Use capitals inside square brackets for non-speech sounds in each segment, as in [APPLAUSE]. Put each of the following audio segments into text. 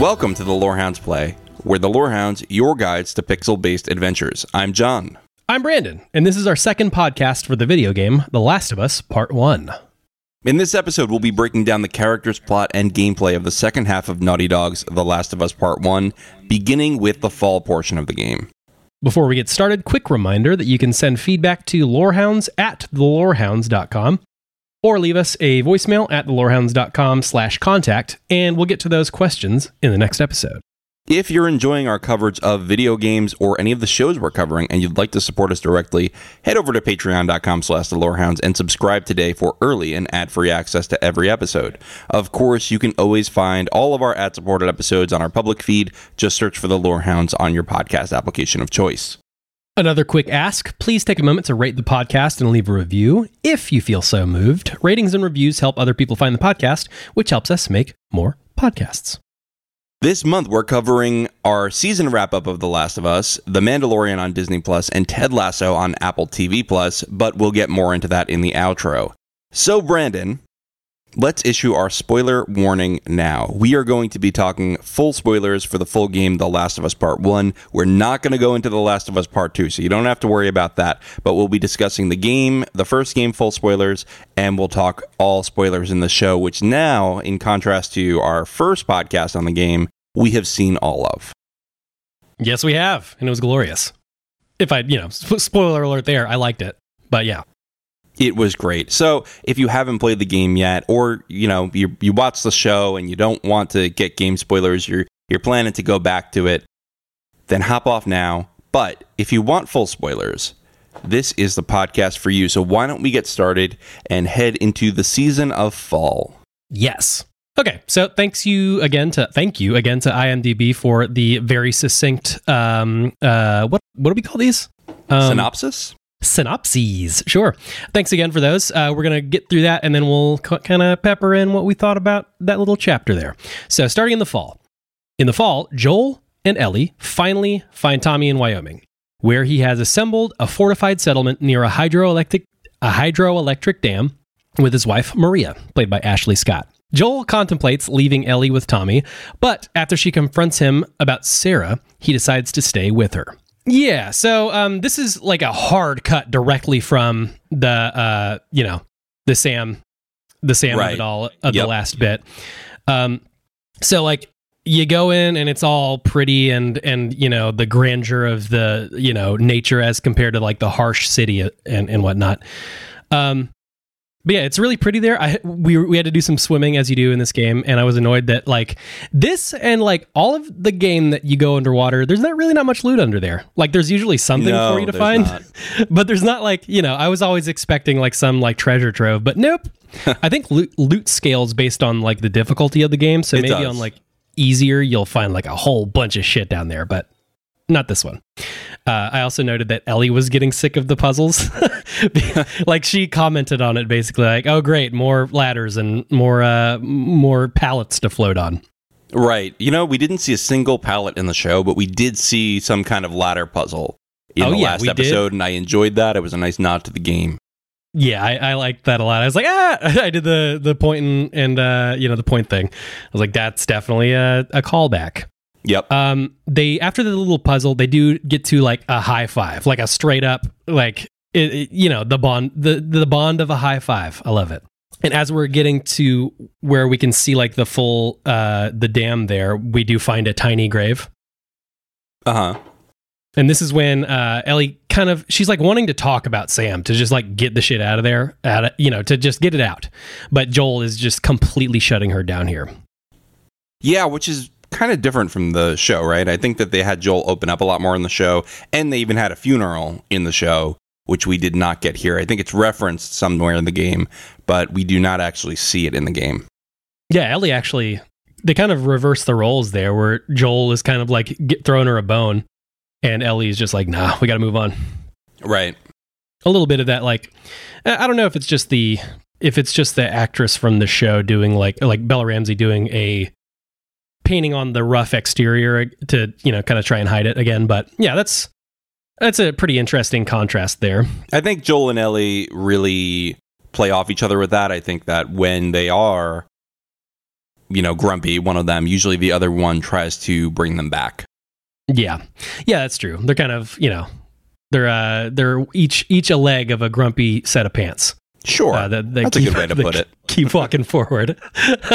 Welcome to the Lorehounds Play, where the Lorehounds your guides to pixel-based adventures. I'm John. I'm Brandon, and this is our second podcast for the video game The Last of Us Part 1. In this episode, we'll be breaking down the characters, plot, and gameplay of the second half of Naughty Dog's The Last of Us Part 1, beginning with the fall portion of the game. Before we get started, quick reminder that you can send feedback to lorehounds at thelorehounds.com or leave us a voicemail at thelorehounds.com slash contact, and we'll get to those questions in the next episode. If you're enjoying our coverage of video games or any of the shows we're covering and you'd like to support us directly, head over to patreon.com slash the lorehounds and subscribe today for early and ad-free access to every episode. Of course, you can always find all of our ad-supported episodes on our public feed. Just search for the Lorehounds on your podcast application of choice. Another quick ask please take a moment to rate the podcast and leave a review if you feel so moved. Ratings and reviews help other people find the podcast, which helps us make more podcasts. This month, we're covering our season wrap up of The Last of Us, The Mandalorian on Disney Plus, and Ted Lasso on Apple TV Plus, but we'll get more into that in the outro. So, Brandon, let's issue our spoiler warning now. We are going to be talking full spoilers for the full game, The Last of Us Part 1. We're not going to go into The Last of Us Part 2, so you don't have to worry about that. But we'll be discussing the game, the first game, full spoilers, and we'll talk all spoilers in the show, which now, in contrast to our first podcast on the game, we have seen all of. Yes, we have, and it was glorious. If I, you know, spoiler alert there, I liked it. But yeah, it was great. So if you haven't played the game yet, or you know you you watch the show and you don't want to get game spoilers, you're you're planning to go back to it, then hop off now. But if you want full spoilers, this is the podcast for you. So why don't we get started and head into the season of fall? yes. Okay, so thanks you again to thank you again to IMDb for the very succinct um uh what what do we call these? Um, Synopsis? Synopses. Sure. Thanks again for those. Uh, we're going to get through that and then we'll c- kind of pepper in what we thought about that little chapter there. So, starting in the fall. In the fall, Joel and Ellie finally find Tommy in Wyoming, where he has assembled a fortified settlement near a hydroelectric a hydroelectric dam with his wife Maria, played by Ashley Scott. Joel contemplates leaving Ellie with Tommy, but after she confronts him about Sarah, he decides to stay with her. Yeah, so um, this is like a hard cut directly from the uh, you know the Sam the Sam of it all of the Yep. last bit. Um, so like you go in and it's all pretty and and you know the grandeur of the you know nature as compared to like the harsh city and and whatnot. Um, but yeah, it's really pretty there. I we we had to do some swimming as you do in this game, and I was annoyed that like this and like all of the game that you go underwater, there's not really not much loot under there. Like there's usually something No, for you to find, [LAUGHS] but there's not like you know. I was always expecting like some like treasure trove, but nope. [LAUGHS] I think loot, loot scales based on like the difficulty of the game. So It maybe does. on like easier, you'll find like a whole bunch of shit down there, but not this one. Uh, I also noted that Ellie was getting sick of the puzzles. [LAUGHS] like she commented on it basically like, "Oh great, more ladders and more uh more pallets to float on." Right. You know, we didn't see a single pallet in the show, but we did see some kind of ladder puzzle in Oh, the yeah, last we did. episode, and I enjoyed that. It was a nice nod to the game. Yeah, I, I liked that a lot. I was like, ah, [LAUGHS] I did the the point and, and uh, you know the point thing. I was like, that's definitely a, a callback. Yep. Um, they after the little puzzle, they do get to like a high five, like a straight up like it, it- you know the bond the the bond of a high five. I love it. And as we're getting to where we can see like the full uh the dam there, we do find a tiny grave. Uh huh. And this is when uh, Ellie kind of she's like wanting to talk about Sam to just like get the shit out of there, out of, you know, to just get it out. But Joel is just completely shutting her down here. Yeah, which is kind of different from the show, right? I think that they had Joel open up a lot more in the show, and they even had a funeral in the show, which we did not get here. I think it's referenced somewhere in the game, but we do not actually see it in the game. Yeah, Ellie actually they kind of reverse the roles there, where Joel is kind of like get, throwing her a bone, and Ellie is just like, nah, we got to move on. Right. A little bit of that, like I I don't know if it's just the if it's just the actress from the show doing like like Bella Ramsey doing a painting on the rough exterior to you know kind of try and hide it again, but yeah, that's that's a pretty interesting contrast there. I think Joel and Ellie really play off each other with that. I think that when they are, you know, grumpy, one of them, usually the other one tries to bring them back. Yeah, yeah, that's true. They're kind of you know they're uh they're each each a leg of a grumpy set of pants. Sure. Uh, that- that That's a keep- good way to put it. [LAUGHS] Keep walking forward. [LAUGHS]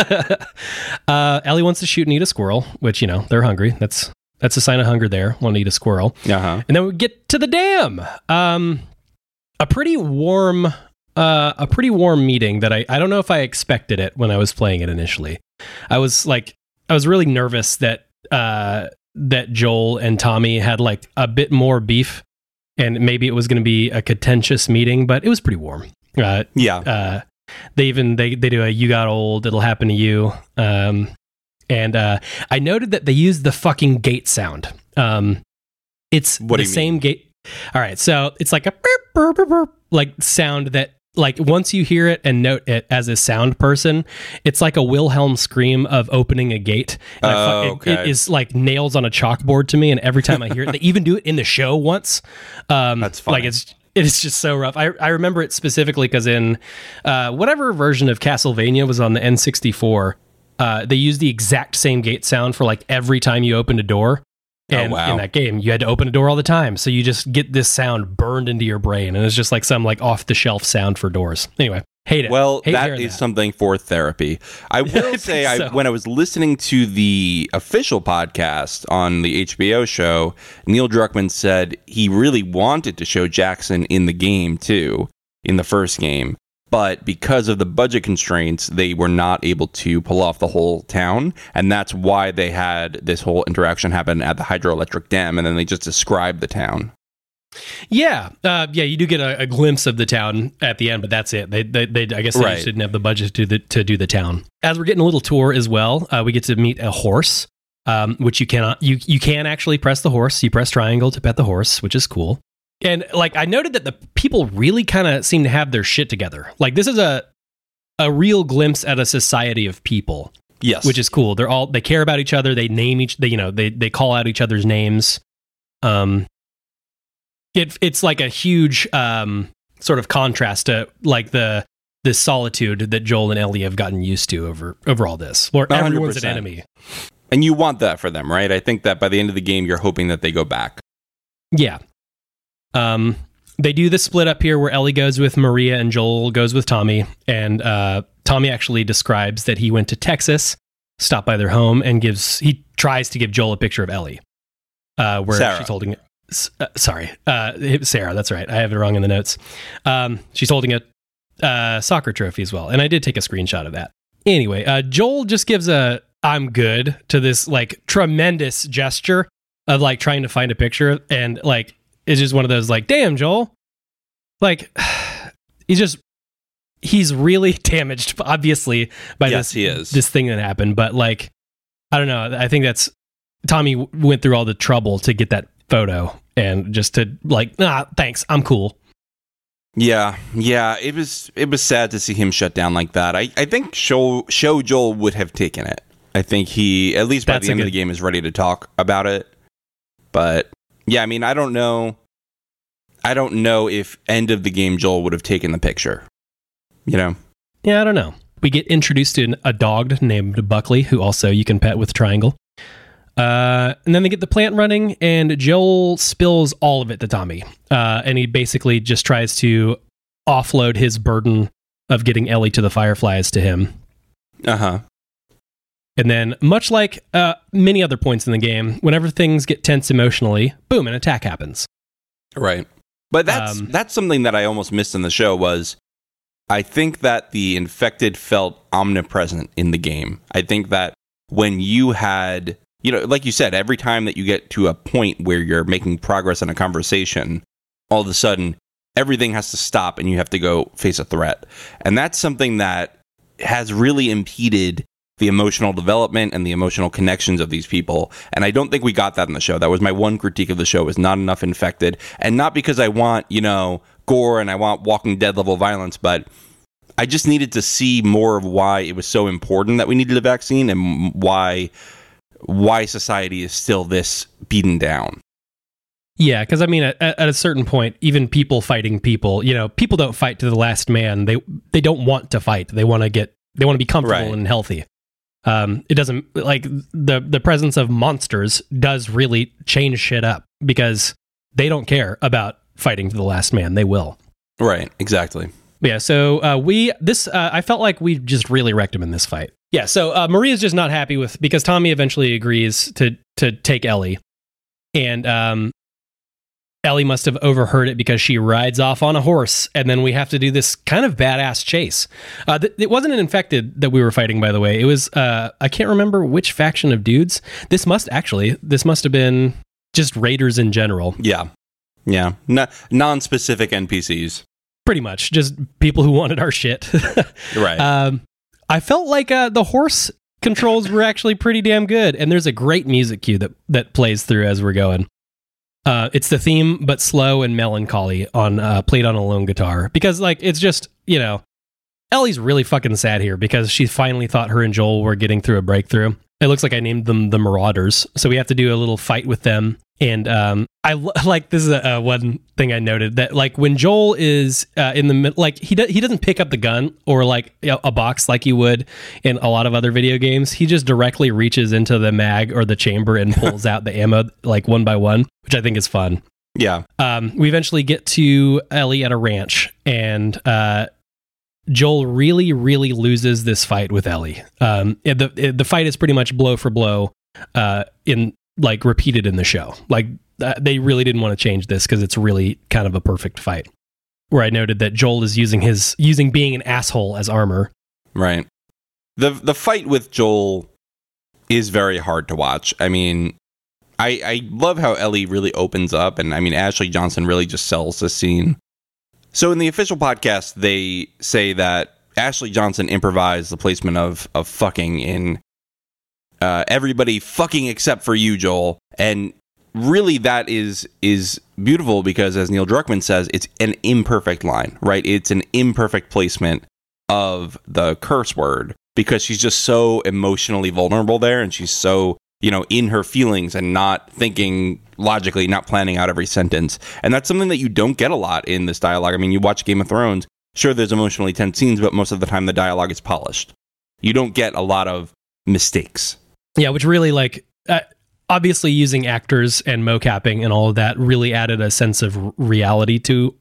uh, Ellie wants to shoot and eat a squirrel, which you know they're hungry. That's that's a sign of hunger there. Want to eat a squirrel, Uh huh. and then we get to the dam. Um, a pretty warm, uh, a pretty warm meeting that I I don't know if I expected it when I was playing it initially. I was like I was really nervous that uh that Joel and Tommy had like a bit more beef, and maybe it was going to be a contentious meeting, but it was pretty warm. Uh, Yeah. uh, they even they they do a "you got old, it'll happen to you." Um, and uh, I noted that they used the fucking gate sound. Um, it's What the same mean? gate. All right, so it's like a burp, burp, burp, like sound that like once you hear it and note it as a sound person, it's like a Wilhelm scream of opening a gate. And I fu- Oh, it- it is like nails on a chalkboard to me, and every time I hear it, they even do it in the show once. Um, That's funny. Like it's [LAUGHS] it is just so rough. I, I remember it specifically because in uh, whatever version of Castlevania was on the N64, uh, they used the exact same gate sound for like every time you opened a door. Oh, wow. in that game, you had to open a door all the time. So you just get this sound burned into your brain. And it's just like some like off the shelf sound for doors. Anyway, hate it. Well, Hate that something for therapy. I [LAUGHS] will I say, I, so. when I was listening to the official podcast on the HBO show, Neil Druckmann said he really wanted to show Jackson in the game too, in the first game. But because of the budget constraints, they were not able to pull off the whole town. And that's why they had this whole interaction happen at the hydroelectric dam. And then they just described the town. Yeah, uh, yeah, you do get a, a glimpse of the town at the end, but that's it. They, they, they I guess they Right. just didn't have the budget to the, to do the town. As we're getting a little tour as well, uh, we get to meet a horse, um, which you cannot you you can actually press the horse. You press triangle to pet the horse, which is cool. And like I noted that the people really kind of seem to have their shit together. Like this is a a real glimpse at a society of people Yes. which is cool. They're all they care about each other. They name each. They you know they they call out each other's names. Um, it it's like a huge um sort of contrast to like the the solitude that Joel and Ellie have gotten used to over over all this, where A hundred everyone's an enemy. and you want that for them, right? I think that by the end of the game, you're hoping that they go back. Yeah. Um, they do the split up here where Ellie goes with Maria and Joel goes with Tommy. And uh, Tommy actually describes that he went to Texas, stopped by their home, and gives he tries to give Joel a picture of Ellie, uh, where Sarah. she's holding. Uh, sorry, uh, Sarah. That's right. I have it wrong in the notes. Um, she's holding a uh, soccer trophy as well, and I did take a screenshot of that. Anyway, uh, Joel just gives a "I'm good" to this like tremendous gesture of like trying to find a picture, and like it's just one of those like, "Damn, Joel!" Like [SIGHS] he's just he's really [LAUGHS] damaged, obviously, by Yes, this he is. this thing that happened. But like, I don't know. I think that's Tommy went through all the trouble to get that photo, and just to like, nah, thanks, I'm cool. Yeah, yeah, it was it was sad to see him shut down like that. I, I think show show Joel would have taken it. I think he at least by That's the end of the game is ready to talk about it. But yeah, I mean, I don't know. I don't know if end of the game Joel would have taken the picture. You know? Yeah, I don't know. We get introduced to a dog named Buckley, who also you can pet with Triangle. Uh, and then they get the plant running, and Joel spills all of it to Tommy. Uh, and he basically just tries to offload his burden of getting Ellie to the Fireflies to him. Uh huh. And then, much like uh, many other points in the game, whenever things get tense emotionally, boom, an attack happens. Right. But that's Um, that's something that I almost missed in the show was I think that the infected felt omnipresent in the game. I think that when you had you know, like you said, every time that you get to a point where you're making progress in a conversation, all of a sudden everything has to stop and you have to go face a threat. And that's something that has really impeded the emotional development and the emotional connections of these people. And I don't think we got that in the show. That was my one critique of the show was not enough infected. And not because I want, you know, gore and I want walking dead level violence, but I just needed to see more of why it was so important that we needed a vaccine and why why society is still this beaten down. Yeah, because I mean, at, at a certain point, even people fighting people, you know, people don't fight to the last man. They they don't want to fight. They want to get they want to be comfortable Right. and healthy. Um, it doesn't like the the presence of monsters does really change shit up because they don't care about fighting to the last man. They will. Right, exactly. Yeah, so uh, we this uh, I felt like we just really wrecked him in this fight. Yeah, so uh, Maria's just not happy with because Tommy eventually agrees to to take Ellie, and um, Ellie must have overheard it because she rides off on a horse, and then we have to do this kind of badass chase. Uh, th- it wasn't an infected that we were fighting, by the way. It was uh, I can't remember which faction of dudes. This must actually this must have been just raiders in general. Yeah. Yeah. No, non-specific NPCs. Pretty much, just people who wanted our shit. [LAUGHS] Right. Um, I felt like uh, the horse controls were actually pretty damn good, and there's a great music cue that that plays through as we're going. Uh, it's the theme, but slow and melancholy on uh, played on a lone guitar because like it's just you know Ellie's really fucking sad here because she finally thought her and Joel were getting through a breakthrough. It looks like I named them the Marauders, so we have to do a little fight with them. And um, I [LAUGHS] like this is a, uh, one thing I noted that like when Joel is uh, in the mid- like he do- he doesn't pick up the gun or like a box like you would in a lot of other video games. He just directly reaches into the mag or the chamber and [LAUGHS] pulls out the ammo like one by one, which I think is fun yeah. um, we eventually get to Ellie at a ranch, and uh, Joel really, really loses this fight with Ellie. Um, the the fight is pretty much blow for blow, uh, in like repeated in the show. Like uh, they really didn't want to change this because it's really kind of a perfect fight. Where I noted that Joel is using his using being an asshole as armor. Right. The the fight with Joel is very hard to watch. I mean, I I love how Ellie really opens up and I mean Ashley Johnson really just sells this scene. So in the official podcast they say that Ashley Johnson improvised the placement of of fucking in uh, everybody fucking except for you, Joel. And really that is is beautiful because as Neil Druckmann says, it's an imperfect line, right? It's an imperfect placement of the curse word because she's just so emotionally vulnerable there and she's so you know in her feelings and not thinking logically not planning out every sentence. And that's something that you don't get a lot in this dialogue. I mean you watch game of thrones. Sure there's emotionally tense scenes but most of the time the dialogue is polished. You don't get a lot of mistakes Yeah, which really like uh, obviously using actors and mocapping and all of that really added a sense of reality to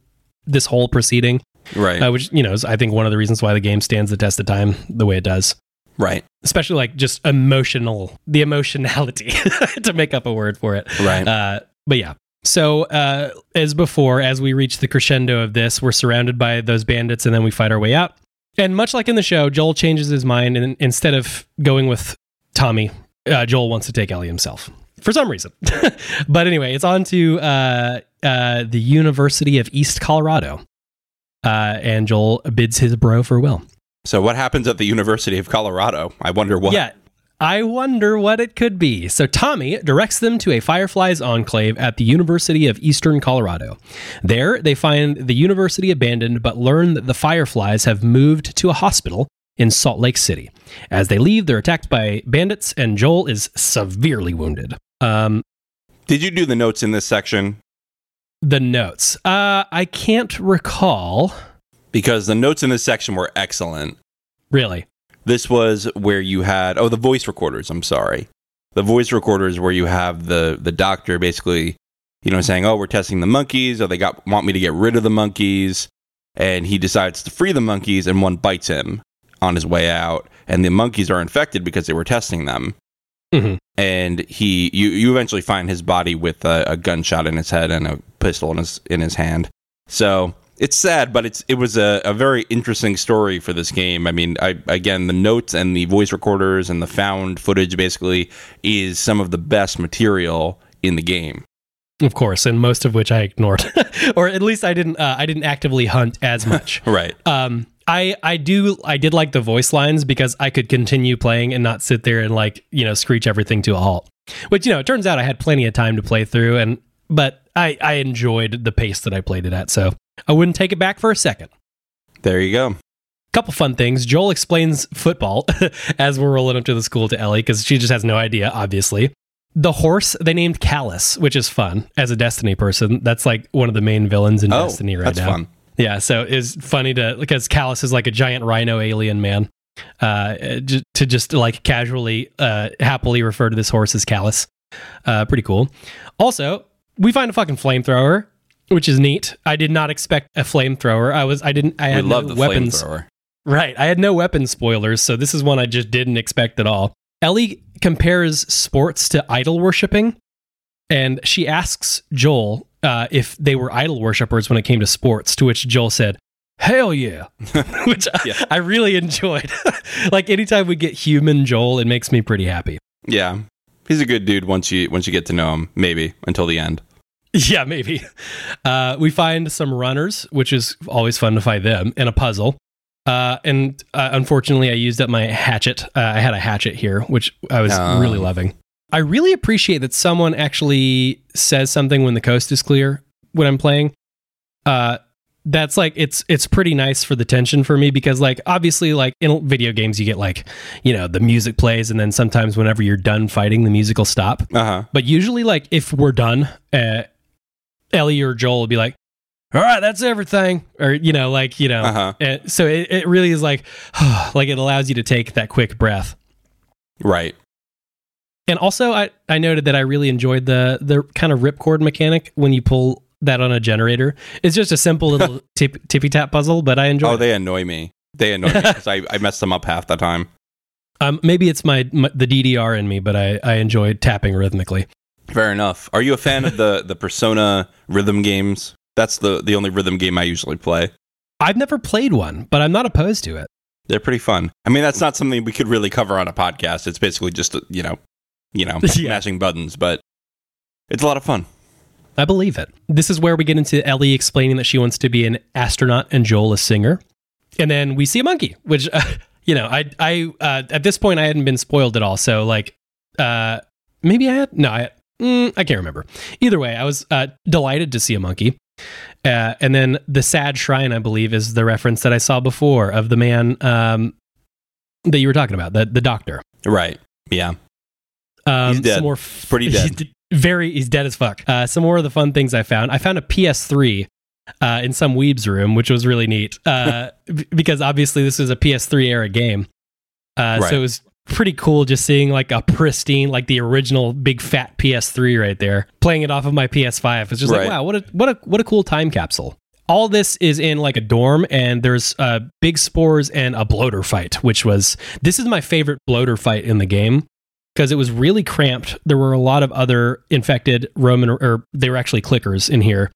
this whole proceeding. right uh, which you know is I think one of the reasons why the game stands the test of time the way it does. right Especially like just emotional, the emotionality [LAUGHS] to make up a word for it. right Uh, but yeah. So uh, as before, as we reach the crescendo of this, we're surrounded by those bandits, and then we fight our way out. And much like in the show, Joel changes his mind, and instead of going with Tommy, uh, Joel wants to take Ellie himself for some reason. [LAUGHS] but anyway, it's on to uh, uh, the University of East Colorado, uh, and Joel bids his bro farewell. so what happens at the university of colorado i wonder what Yeah. I wonder what it could be. So Tommy directs them to a Fireflies enclave at the University of Eastern Colorado. There, they find the university abandoned, but learn that the Fireflies have moved to a hospital in Salt Lake City. As they leave, they're attacked by bandits, and Joel is severely wounded. Um, did you do the notes in this section The notes. Uh, I can't recall. Because the notes in this section were excellent. Really? This was where you had oh the voice recorders. I'm sorry, the voice recorders where you have the the doctor basically, you know, saying oh we're testing the monkeys or they got want me to get rid of the monkeys, and he decides to free the monkeys and one bites him on his way out, and the monkeys are infected because they were testing them. Mhm. And he, you, you eventually find his body with a, a gunshot in his head and a pistol in his in his hand. So it's sad, but it's it was a, a very interesting story for this game. I mean, I again the notes and the voice recorders and the found footage basically is some of the best material in the game. Of course, and most of which I ignored, [LAUGHS] or at least I didn't. Uh, I didn't actively hunt as much. [LAUGHS] Right. um, I I do I did like the voice lines because I could continue playing and not sit there and like you know screech everything to a halt. Which you know it turns out I had plenty of time to play through, and but I I enjoyed the pace that I played it at, so I wouldn't take it back for a second. There you go. Couple fun things. Joel explains football [LAUGHS] as we're rolling up to the school to Ellie because she just has no idea, obviously. The horse they named Callus, which is fun as a Destiny person. That's like one of the main villains in Oh, Destiny right that's now. fun. Yeah, so it's funny to because Callus is like a giant rhino alien man. Uh, j- to just like casually, uh, happily refer to this horse as Callus. Uh, pretty cool. Also, we find a fucking flamethrower, which is neat. I did not expect a flamethrower. I was, I didn't, I We had love no the weapons. Right. I had no weapon spoilers, so this is one I just didn't expect at all. Ellie compares sports to idol worshipping, and she asks Joel uh, if they were idol worshippers when it came to sports, to which Joel said, Hell yeah. [LAUGHS] which I- Yeah. I, really enjoyed. [LAUGHS] like anytime we get human Joel, it makes me pretty happy. Yeah, he's a good dude once you once you get to know him. Maybe until the end. [LAUGHS] Yeah, maybe. Uh, we find some runners, which is always fun to find them, and a puzzle. Uh, and uh, unfortunately, I used up my hatchet. Uh, I had a hatchet here, which I was Oh. really loving. I really appreciate that someone actually says something when the coast is clear when I'm playing. Uh, that's like it's it's pretty nice for the tension for me because like obviously like in video games you get like you know the music plays and then sometimes whenever you're done fighting the music will stop Uh huh. but usually, like if we're done, uh, Ellie or Joel will be like, "All right, that's everything," or you know, like you know. Uh huh. uh, so it, it really is like, [SIGHS] like it allows you to take that quick breath. Right. And also, I I noted that I really enjoyed the the kind of ripcord mechanic when you pull that on a generator. It's just a simple little [LAUGHS] tip, tippy tap puzzle, but I enjoy. Oh, it. they annoy me. They annoy me [LAUGHS] because I, I mess them up half the time. Um, maybe it's my, my the DDR in me, but I I enjoy tapping rhythmically. Fair enough. Are you a fan of the the Persona rhythm games? That's the the only rhythm game I usually play. I've never played one, but I'm not opposed to it. They're pretty fun. I mean, that's not something we could really cover on a podcast. It's basically just you know, you know, [LAUGHS] Yeah. mashing buttons, but it's a lot of fun. I believe it. This is where we get into Ellie explaining that she wants to be an astronaut and Joel a singer. And then we see a monkey, which, [LAUGHS] uh, you know, I, I, uh, at this point, I hadn't been spoiled at all. So, like, uh, maybe I had, no, I, mm, I can't remember. Either way, I was uh, delighted to see a monkey. Uh, and then the sad shrine, I believe, is the reference that I saw before of the man um, that you were talking about, the, the doctor. Right. Yeah. Um, He's dead. Some more He's pretty [LAUGHS] dead. he's very, he's dead as fuck. Uh, some more of the fun things I found. I found a PS3 uh, in some weeb's room, which was really neat uh, [LAUGHS] b- because obviously this was a PS3 era game. Uh, Right. So it was pretty cool just seeing like a pristine, like the original big fat PS3 right there, playing it off of my PS5. It's just Right. like, wow, what a what a what a cool time capsule. All this is in like a dorm, and there's uh, big spores and a bloater fight, which was this is my favorite bloater fight in the game because it was really cramped. There were a lot of other infected Roman, or they were actually clickers in here.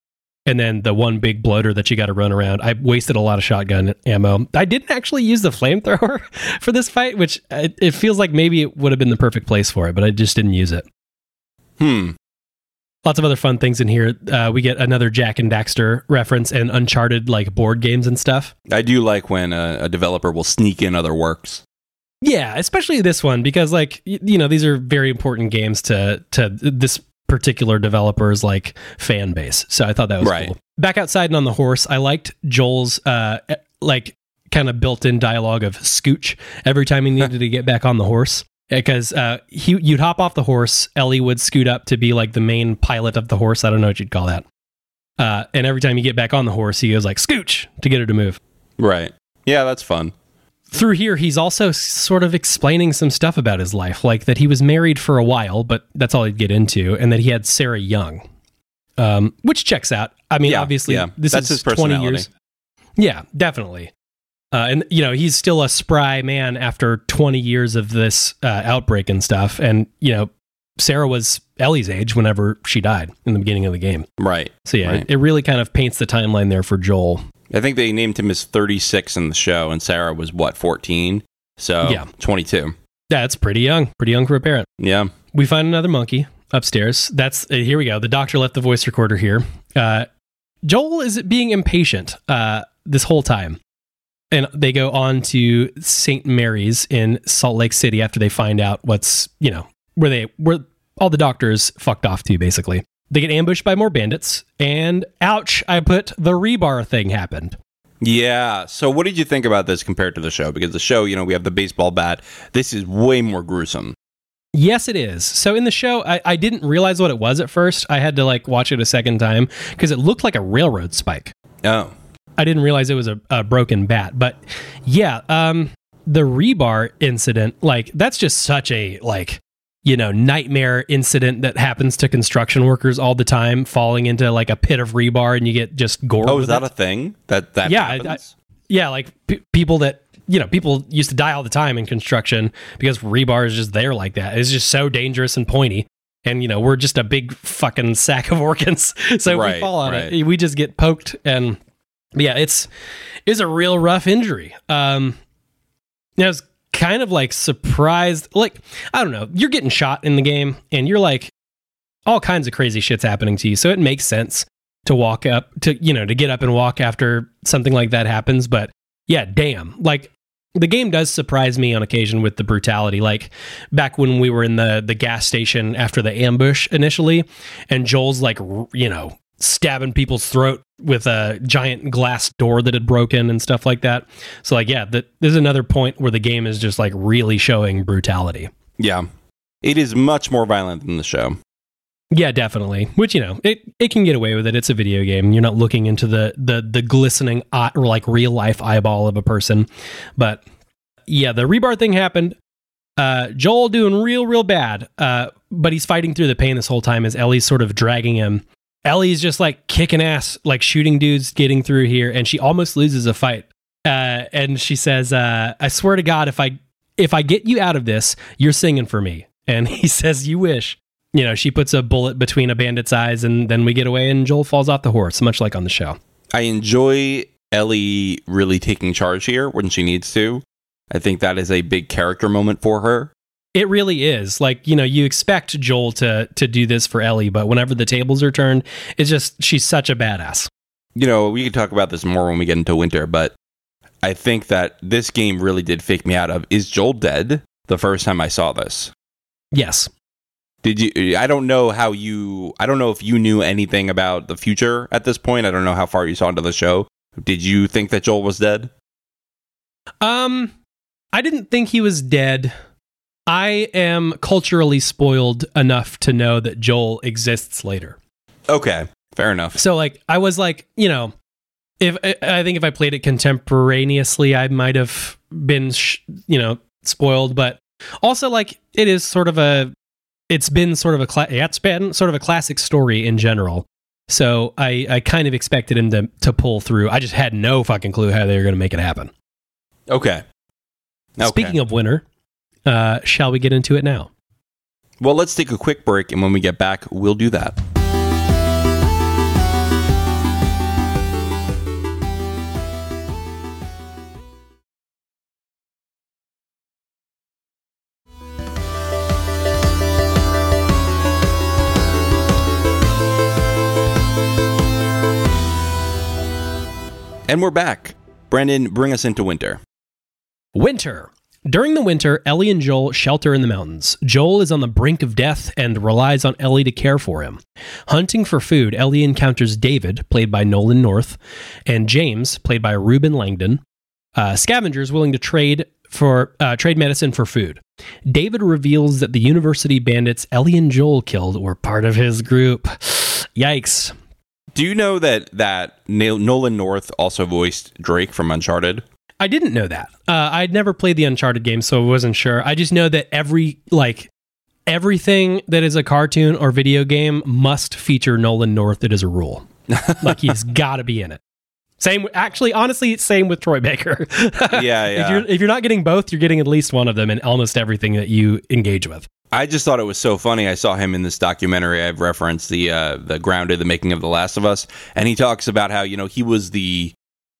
And then the one big bloater that you got to run around. I wasted a lot of shotgun ammo. I didn't actually use the flamethrower [LAUGHS] for this fight, which uh, it, it feels like maybe it would have been the perfect place for it, but I just didn't use it. Hmm. Lots of other fun things in here. Uh, we get another Jak and Daxter reference and Uncharted like board games and stuff. I do like when a, a developer will sneak in other works. Yeah, especially this one because like you know these are very important games to to this particular developer's like fan base. So I thought that was Right. cool. Back outside and on the horse, I liked Joel's uh eh, like kind of built-in dialogue of scooch every time he [LAUGHS] needed to get back on the horse. Because uh, he, you'd hop off the horse, Ellie would scoot up to be like the main pilot of the horse. I don't know what you'd call that. Uh, and every time you get back on the horse, he goes like scooch to get her to move. Right. Yeah, that's fun. Through here, he's also sort of explaining some stuff about his life, like that he was married for a while, but that's all he'd get into, and that he had Sarah Young, um, which checks out. I mean, Yeah, obviously, yeah. this That's is his 20 years. Yeah, definitely. Uh, and you know he's still a spry man after 20 years of this uh, outbreak and stuff. And you know Sarah was Ellie's age whenever she died in the beginning of the game. Right. So yeah, Right. it, it really kind of paints the timeline there for Joel. I think they named him as 36 in the show, and Sarah was what 14. So Yeah. 22. That's pretty young, pretty young for a parent. Yeah. We find another monkey upstairs. That's uh, here we go. The doctor left the voice recorder here. Uh, Joel is being impatient uh, this whole time, and they go on to St. Mary's in Salt Lake City after they find out what's you know where they where all the doctors fucked off to. Basically, they get ambushed by more bandits, and ouch! I put the rebar thing happened. Yeah. So what did you think about this compared to the show? Because the show, you know, we have the baseball bat. This is way more gruesome. Yes, it is. So in the show, I, I didn't realize what it was at first. I had to like watch it a second time because it looked like a railroad spike. Oh. I didn't realize it was a, a broken bat. But yeah, um, the rebar incident, like that's just such a like you know nightmare incident that happens to construction workers all the time, falling into like a pit of rebar and you get just gore. Oh, is that it. a thing? That that Yeah, I- happens? yeah, like p- people that you know people used to die all the time in construction because rebar is just there like that. It's just so dangerous and pointy. And you know we're just a big fucking sack of [LAUGHS] organs, so if we fall on right. it, we just get poked. And yeah, it's it's a real rough injury. Um, I was kind of like surprised. Like I don't know, you're getting shot in the game, and you're like all kinds of crazy shit's happening to you, so it makes sense to walk up to you know to get up and walk after something like that happens but yeah damn like the game does surprise me on occasion with the brutality like back when we were in the the gas station after the ambush initially and Joel's like you know stabbing people's throat with a giant glass door that had broken and stuff like that so like yeah that there's another point where the game is just like really showing brutality yeah. It is much more violent than the show. Yeah, definitely. Which you know, it it can get away with it. It's a video game. You're not looking into the the the glistening eye, or like real life eyeball of a person. But yeah, the rebar thing happened. Uh, Joel doing real real bad. Uh, but he's fighting through the pain this whole time as Ellie's sort of dragging him. Ellie's just like kicking ass, like shooting dudes, getting through here, and she almost loses a fight. Uh, and she says, uh, "I swear to God, if I if I get you out of this, you're singing for me." And [LAUGHS] he says, "You wish." you know, she puts a bullet between a bandit's eyes and then we get away and Joel falls off the horse, much like on the show. I enjoy Ellie really taking charge here when she needs to. I think that is a big character moment for her. It really is. Like, you know, you expect Joel to to do this for Ellie, but whenever the tables are turned, it's just she's such a badass. You know, we can talk about this more when we get into winter, but I think that this game really did fake me out of is Joel dead the first time I saw this? Yes. Did you I don't know how you I don't know if you knew anything about the future at this point. I don't know how far you saw into the show. Did you think that Joel was dead? Um I didn't think he was dead. I am culturally spoiled enough to know that Joel exists later. Okay, fair enough. So like I was like, you know, if I- think if I played it contemporaneously, I might have been, sh- you know, spoiled. But also like it is sort of a, it's been sort of a, cla- yeah, it's been sort of a classic story in general. So I I kind of expected him to to pull through. I just had no fucking clue how they were going to make it happen. Okay. Okay. Speaking of winter, uh, shall we get into it now? Well, let's take a quick break, and when we get back, we'll do that. And we're back. Brandon, bring us into winter. Winter. During the winter, Ellie and Joel shelter in the mountains. Joel is on the brink of death and relies on Ellie to care for him. Hunting for food, Ellie encounters David, played by Nolan North, and James, played by Reuben Langdon, uh, scavengers willing to trade for uh, trade medicine for food. David reveals that the university bandits Ellie and Joel killed were part of his group. [SIGHS] Yikes. Do you know that that Nolan North also voiced Drake from Uncharted? I didn't know that. Uh, I'd never played the Uncharted game, so I wasn't sure. I just know that every like everything that is a cartoon or video game must feature Nolan North. It is a rule. [LAUGHS] like he's got to be in it. Same, actually, honestly, same with Troy Baker. yeah, [LAUGHS] yeah. if you're if you're not getting both, you're getting at least one of them in almost everything that you engage with. I just thought it was so funny. I saw him in this documentary I've referenced, the uh, the Grounded, the making of The Last of Us, and he talks about how you know he was the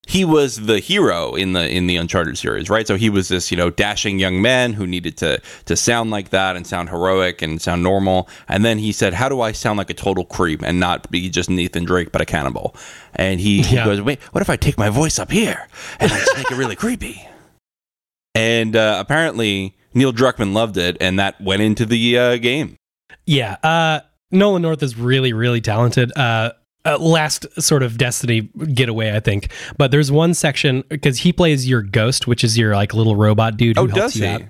he was the hero in the in the Uncharted series, right? So he was this, you know, dashing young man who needed to to sound like that and sound heroic and sound normal. And then he said, "How do I sound like a total creep and not be just Nathan Drake but a cannibal?" And he, he goes, "Wait, what if I take my voice up here and I just make it really creepy?" [LAUGHS] And uh, apparently Neil Druckmann loved it, and that went into the uh, game. Yeah, uh, Nolan North is really, really talented. Uh, uh, last sort of Destiny getaway, I think. But there's one section because he plays your ghost, which is your like little robot dude. Who oh, helps does you he? Out.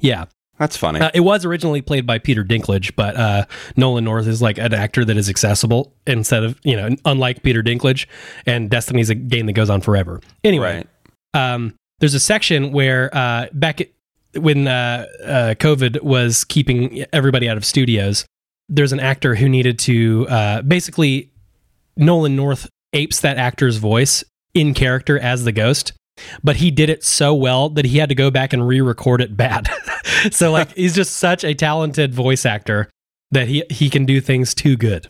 Yeah. That's funny. Uh, it was originally played by Peter Dinklage, but uh, Nolan North is like an actor that is accessible instead of, you know, unlike Peter Dinklage. And Destiny's a game that goes on forever. Anyway, right. um, there's a section where uh, back at, when uh, uh, COVID was keeping everybody out of studios, there's an actor who needed to uh, basically Nolan North apes that actor's voice in character as the ghost, but he did it so well that he had to go back and re-record it bad. [LAUGHS] so like he's just such a talented voice actor that he he can do things too good.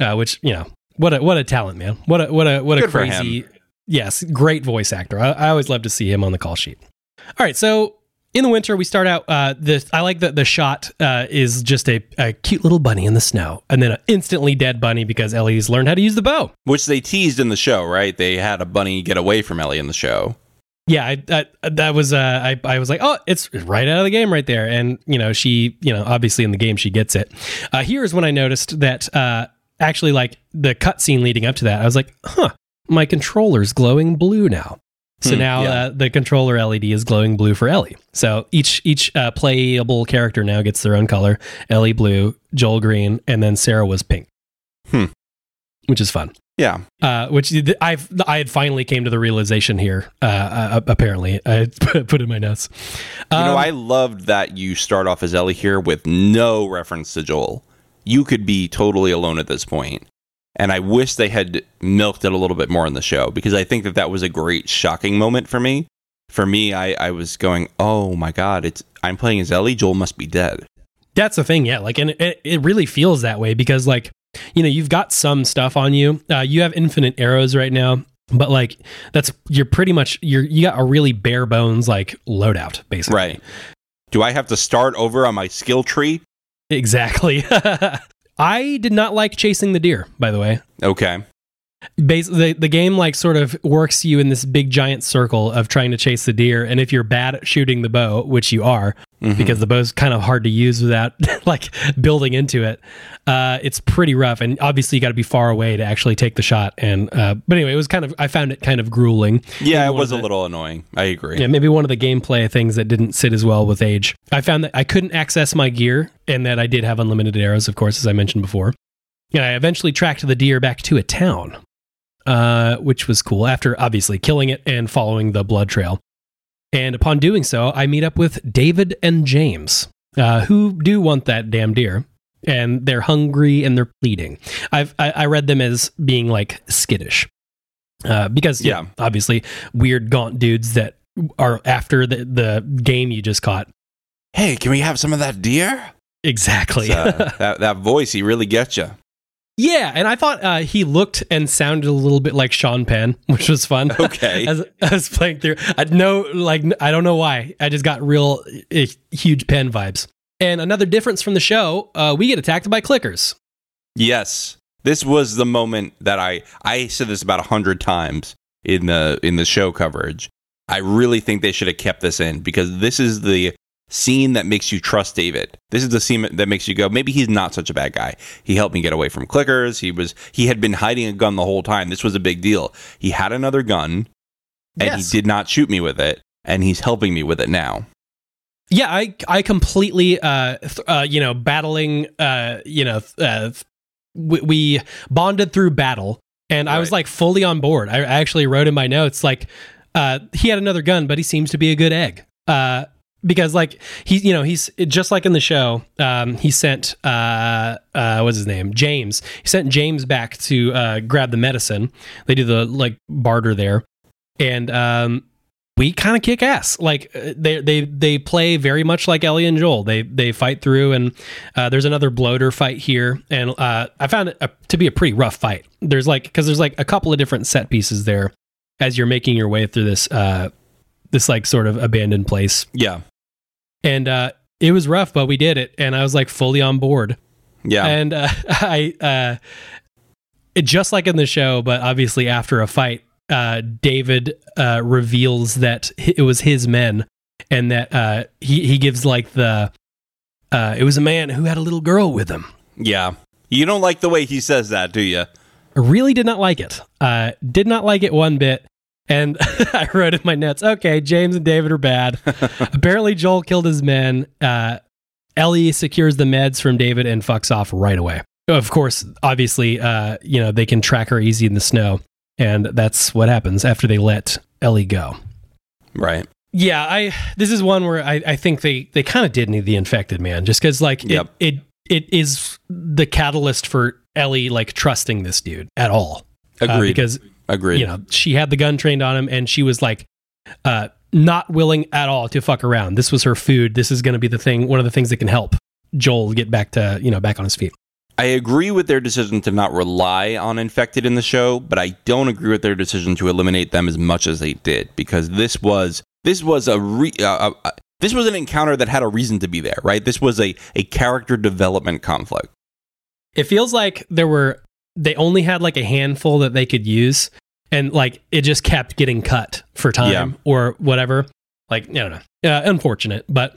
Uh, which you know what a what a talent, man. What a what a what good a crazy yes, great voice actor. I, I always love to see him on the call sheet. All right, so in the winter we start out uh the i like that the shot uh is just a, a cute little bunny in the snow and then an instantly dead bunny because ellie's learned how to use the bow. Which they teased in the show right? They had a bunny get away from ellie in the show. Yeah I, I, that was uh I, I was like oh it's right out of the game right there. And you know she you know obviously in the game she gets it. Uh here's when i noticed that uh actually like the cutscene leading up to that i was like huh my controller's glowing blue now so hmm, now yeah. uh, the controller LED is glowing blue for Ellie. So each each uh, playable character now gets their own color: Ellie blue, Joel green, and then Sarah was pink. Hmm. Which is fun. Yeah. Uh, which I've I had finally came to the realization here. Uh, uh, apparently, I [LAUGHS] put in my notes. Um, you know, um, I loved that you start off as Ellie here with no reference to Joel. You could be totally alone at this point and I wish they had milked it a little bit more in the show because I think that that was a great shocking moment for me. For me, I, I was going, oh my god, it's I'm playing as Ellie. Joel must be dead. That's the thing, yeah. Like, and it, it really feels that way because, like, you know, you've got some stuff on you. Uh, you have infinite arrows right now, but like, that's you're pretty much you're you got a really bare bones like loadout, basically. Right. Do I have to start over on my skill tree? Exactly. [LAUGHS] I did not like chasing the deer, by the way. Okay. Bas- the, the game like sort of works you in this big giant circle of trying to chase the deer. And if you're bad at shooting the bow which you are mm-hmm. because the bow's kind of hard to use without [LAUGHS] like building into it uh, it's pretty rough. And obviously you got to be far away to actually take the shot. And uh, but anyway it was kind of i found it kind of grueling. Yeah maybe it was a little annoying. I agree. Yeah maybe one of the gameplay things that didn't sit as well with age. I found that i couldn't access my gear and that i did have unlimited arrows of course as i mentioned before. And I eventually tracked the deer back to a town uh, which was cool after obviously killing it and following the blood trail. And upon doing so, I meet up with David and James, uh, who do want that damn deer. And they're hungry and they're pleading. I've I, I read them as being like skittish, uh, because yeah, yeah, obviously weird gaunt dudes that are after the the game you just caught. Hey, can we have some of that deer? Exactly. uh, [LAUGHS] that that voice, he really gets you. Yeah, and I thought uh, he looked and sounded a little bit like Sean Penn, [LAUGHS] which was fun. Okay, [LAUGHS] as I was playing through, I know, like I don't know why, I just got real uh, huge Penn vibes. And another difference from the show, uh, we get attacked by clickers. Yes, this was the moment that I I said this about a hundred times in the in the show coverage. I really think they should have kept this in because this is the scene that makes you trust David. This is the scene that makes you go, maybe he's not such a bad guy. He helped me get away from clickers. He was he had been hiding a gun the whole time. This was a big deal. He had another gun and yes. he did not shoot me with it and he's helping me with it now. Yeah, I I completely uh, th- uh you know battling uh you know uh we, we bonded through battle And I was like fully on board. I I actually wrote in my notes like uh, he had another gun, but he seems to be a good egg. Uh, because like he, you know, he's just like in the show. Um, he sent uh, uh, what's his name, James. He sent James back to uh, grab the medicine. They do the like barter there, and um, we kind of kick ass. Like uh, they they they play very much like Ellie and Joel. They they fight through, and uh, there's another bloater fight here, and uh, I found it uh to be a pretty rough fight. There's like because there's like a couple of different set pieces there as you're making your way through this this like sort of abandoned place, Yeah. And uh, it was rough, but we did it, and I was like fully on board. Yeah. And uh, [LAUGHS] I, uh, it, just like in the show, but obviously after a fight, uh, David uh, reveals that it was his men, and that uh, he he gives like the uh, it was a man who had a little girl with him. yeah. You don't like the way he says that, do you? I really did not like it. Uh, did not like it one bit. And [LAUGHS] I wrote in my notes, okay, James and David are bad. [LAUGHS] Apparently, Joel killed his men. Uh, Ellie secures the meds from David and fucks off right away. Of course, obviously, uh, you know, they can track her easy in the snow. And that's what happens after they let Ellie go. Right. Yeah, I this is one where I, I think they they kind of did need the infected man just because like Yep. it, it it is the catalyst for Ellie like trusting this dude at all. Uh, Agreed. because Agreed. you know she had the gun trained on him and she was like uh not willing at all to fuck around. This was her food. This is going to be the thing. One of the things that can help Joel get back to you know back on his feet. I agree with their decision to not rely on infected in the show, but I don't agree with their decision to eliminate them as much as they did because this was this was a re, uh, uh, uh, this was an encounter that had a reason to be there, right? This was a a character development conflict. It feels like there were they only had like a handful that they could use and like it just kept getting cut for time Yeah. or whatever. Like, I don't know. Uh, unfortunate, but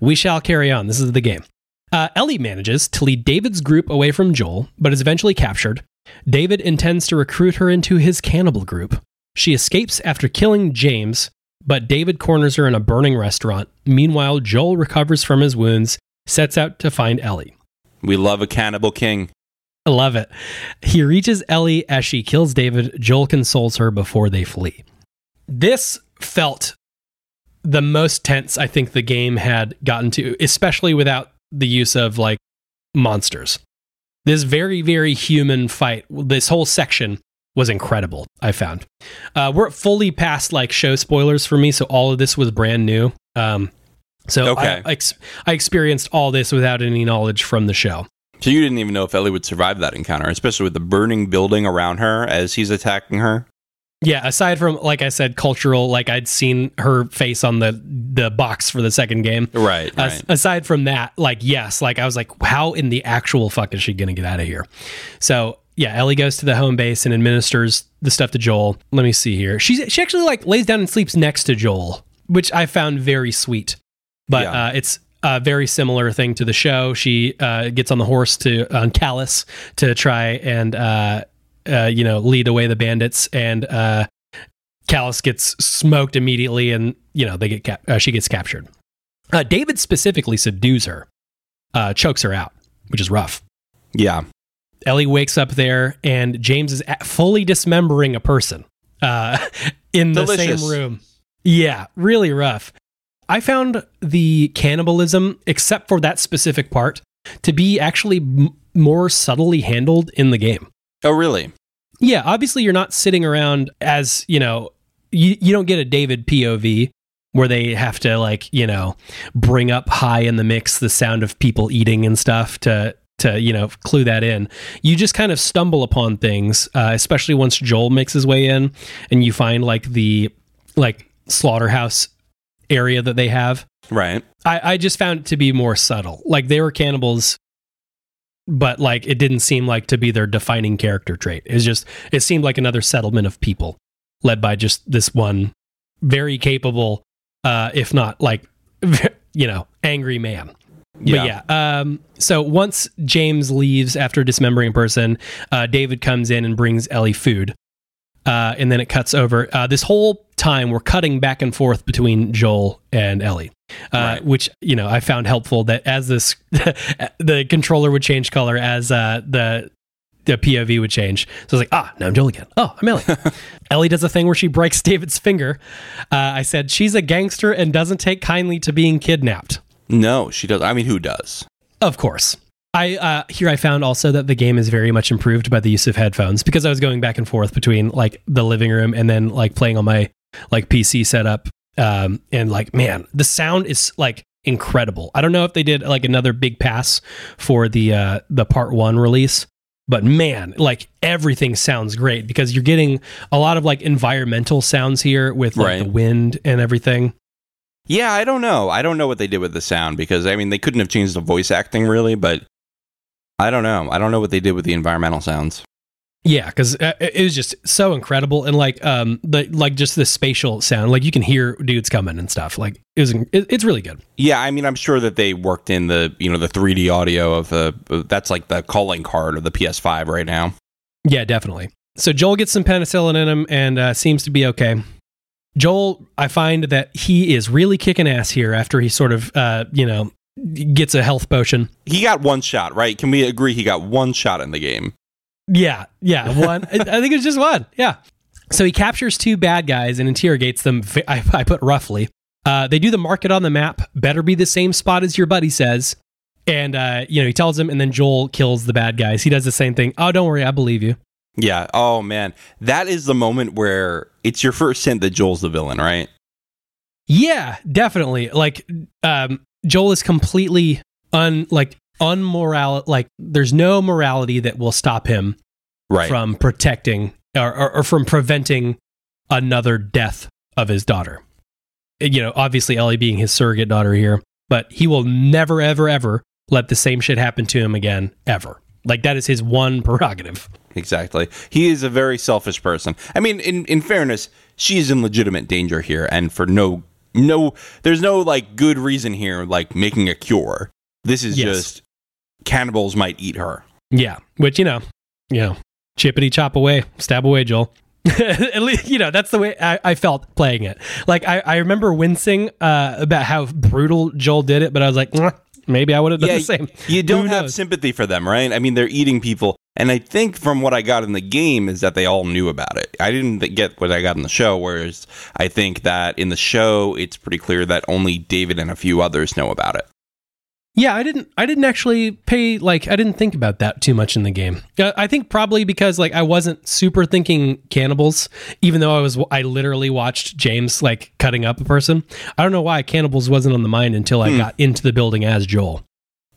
we shall carry on. This is the game. Uh, Ellie manages to lead David's group away from Joel, but is eventually captured. David intends to recruit her into his cannibal group. She escapes after killing James, but David corners her in a burning restaurant. Meanwhile, Joel recovers from his wounds, sets out to find Ellie. We love a cannibal king. I love it. He reaches Ellie as she kills David. Joel consoles her before they flee. This felt the most tense I think the game had gotten to, especially without the use of like monsters. This very, very human fight, this whole section was incredible, I found. Uh, we're fully past like show spoilers for me, so all of this was brand new. Um, so Okay. I, I, ex- I experienced all this without any knowledge from the show. So you didn't even know if Ellie would survive that encounter, especially with the burning building around her as he's attacking her. Yeah, aside from like I said, cultural, like I'd seen her face on the the box for the second game. Right, right. aside from that, like yes, like I was like, how in the actual fuck is she gonna get out of here? So yeah, Ellie goes to the home base and administers the stuff to Joel. Let me see here. She's she actually like lays down and sleeps next to Joel, which I found very sweet. But Yeah. uh, it's a very similar thing to the show. She uh, gets on the horse to on Callus to try and uh, uh, you know lead away the bandits, and uh, Callus gets smoked immediately, and you know they get cap- uh, she gets captured. Uh, David specifically subdues her, uh, chokes her out, which is rough. Yeah. Ellie wakes up there, and James is fully dismembering a person uh, [LAUGHS] in the Delicious. same room. Yeah, really rough. I found the cannibalism, except for that specific part, to be actually m- more subtly handled in the game. Oh, really? Yeah, obviously you're not sitting around as, you know, you, you don't get a David POV where they have to like, you know, bring up high in the mix the sound of people eating and stuff to to, you know, clue that in. You just kind of stumble upon things, uh, especially once Joel makes his way in and you find like the like slaughterhouse area that they have. Right. I, I just found it to be more subtle. Like they were cannibals, but like it didn't seem like to be their defining character trait. It's just it seemed like another settlement of people led by just this one very capable, uh, if not like [LAUGHS] you know, angry man. Yeah. But yeah, um, so once James leaves after dismembering a person, uh, David comes in and brings Ellie food. Uh, and then it cuts over. Uh, this whole time, we're cutting back and forth between Joel and Ellie, uh, Right. which you know I found helpful. That as this, [LAUGHS] the controller would change color as uh, the the POV would change. So I was like, ah, now I'm Joel again. Oh, I'm Ellie. [LAUGHS] Ellie does a thing where she breaks [LAUGHS] David's finger. Uh, I said she's a gangster and doesn't take kindly to being kidnapped. No, she does. I mean, who does? Of course. I uh, here I found also that the game is very much improved by the use of headphones because I was going back and forth between like the living room and then like playing on my like PC setup. Um, and like man, the sound is like incredible. I don't know if they did like another big pass for the uh, the part one release, but man, like everything sounds great because you're getting a lot of like environmental sounds here with like Right. the wind and everything. Yeah, I don't know. I don't know what they did with the sound because I mean they couldn't have changed the voice acting really, but I don't know. I don't know what they did with the environmental sounds. Yeah, because it it was just so incredible, and like um, the like just the spatial sound, like you can hear dudes coming and stuff. Like it was, it's really good. Yeah, I mean I'm sure that they worked in the you know the 3D audio of the that's like the calling card of the PS5 right now. Yeah, definitely. So Joel gets some penicillin in him and uh, seems to be okay. Joel, I find that he is really kicking ass here after he sort of, uh, you know, gets a health potion. He got one shot, right? Can we agree he got one shot in the game? Yeah, yeah, [LAUGHS] one. I I think it's just one. Yeah. So he captures two bad guys and interrogates them. [LAUGHS] I put roughly. Uh, they do the market on the map. Better be the same spot as your buddy says. And uh, you know he tells him, and then Joel kills the bad guys. He does the same thing. Oh, don't worry, I believe you. Yeah. Oh man, that is the moment where it's your first hint that Joel's the villain, right? Yeah, definitely. Like um Joel is completely un like unmoral like there's no morality that will stop him Right. from protecting or, or, or from preventing another death of his daughter. Uh, you know, obviously Ellie being his surrogate daughter here, but he will never ever ever let the same shit happen to him again ever. Like that is his one [LAUGHS] prerogative. Exactly. He is a very selfish person. I mean, in in fairness, she is in legitimate danger here, and for no no, there's no like good reason here, like making a cure. This is Yes. just cannibals might eat her. Yeah, which you know, you know, chippity chop away, stab away, Joel. [LAUGHS] At least you know that's the way I, I felt playing it. Like I, I remember wincing uh, about how brutal Joel did it, but I was like, maybe I would have done Yeah, the same. You [LAUGHS] don't have sympathy for them, right? I mean, they're eating people, and I think from what I got in the game is that they all knew about it. I didn't get what I got in the show, whereas I think that in the show it's pretty clear that only David and a few others know about it. Yeah, I didn't. I didn't actually pay like I didn't think about that too much in the game. Uh, I think probably because like I wasn't super thinking cannibals, even though I was. I literally watched James like cutting up a person. I don't know why cannibals wasn't on the mind until I got into the building as Joel.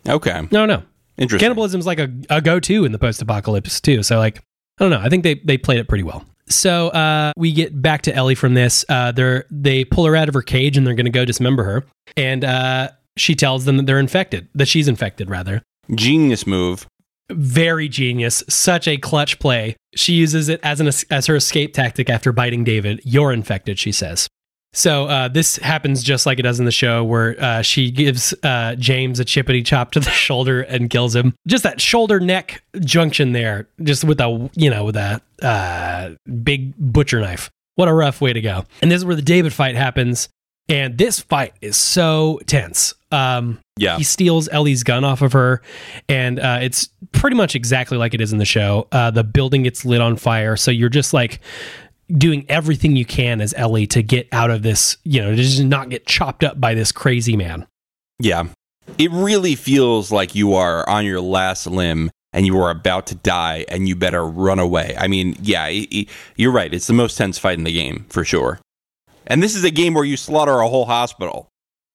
Okay, No, no, interesting. cannibalism's like a, a go-to in the post-apocalypse too. So like i don't know. I think they, they played it pretty well. So uh, we get back to ellie from this. Uh, they're they pull her out of her cage and they're going to go dismember her. And uh, she tells them that they're infected that she's infected rather. Genius move. very genius. Such a clutch play. She uses it as an as her escape tactic after biting david. You're infected she says so uh, this happens just like it does in the show, where uh, she gives uh, James a chippity chop to the [LAUGHS] shoulder and kills him. Just that shoulder neck junction there, just with a you know with a uh, big butcher knife. What a rough way to go. And this is where the David fight happens, and this fight is so tense. Um, Yeah. he steals Ellie's gun off of her, and uh, it's pretty much exactly like it is in the show. Uh, the building gets lit on fire, so you're just like doing everything you can as Ellie to get out of this, you know, to just not get chopped up by this crazy man. Yeah. It really feels like you are on your last limb and you are about to die and you better run away. I mean, yeah, i i you're right. It's the most tense fight in the game for sure. And this is a game where you slaughter a whole hospital.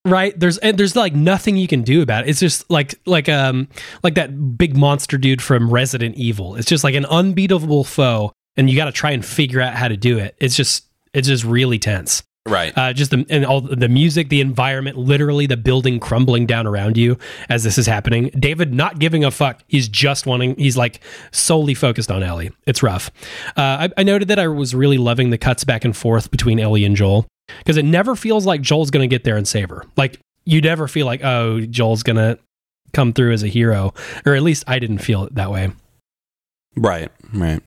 Right? There's and there's like nothing you can do about it. It's just like like um like that big monster dude from Resident Evil. It's just like an unbeatable foe and you got to try and figure out how to do it. It's just it's just really tense. Right. uh, just the and all the music, the environment, literally the building crumbling down around you as this is happening. David not giving a fuck. He's just wanting. He's like solely focused on Ellie. It's rough. Uh, I, I noted that I was really loving the cuts back and forth between Ellie and Joel because it never feels like Joel's going to get there and save her. Like you never feel like oh Joel's going to come through as a hero, or at least I didn't feel it that way. right. Right.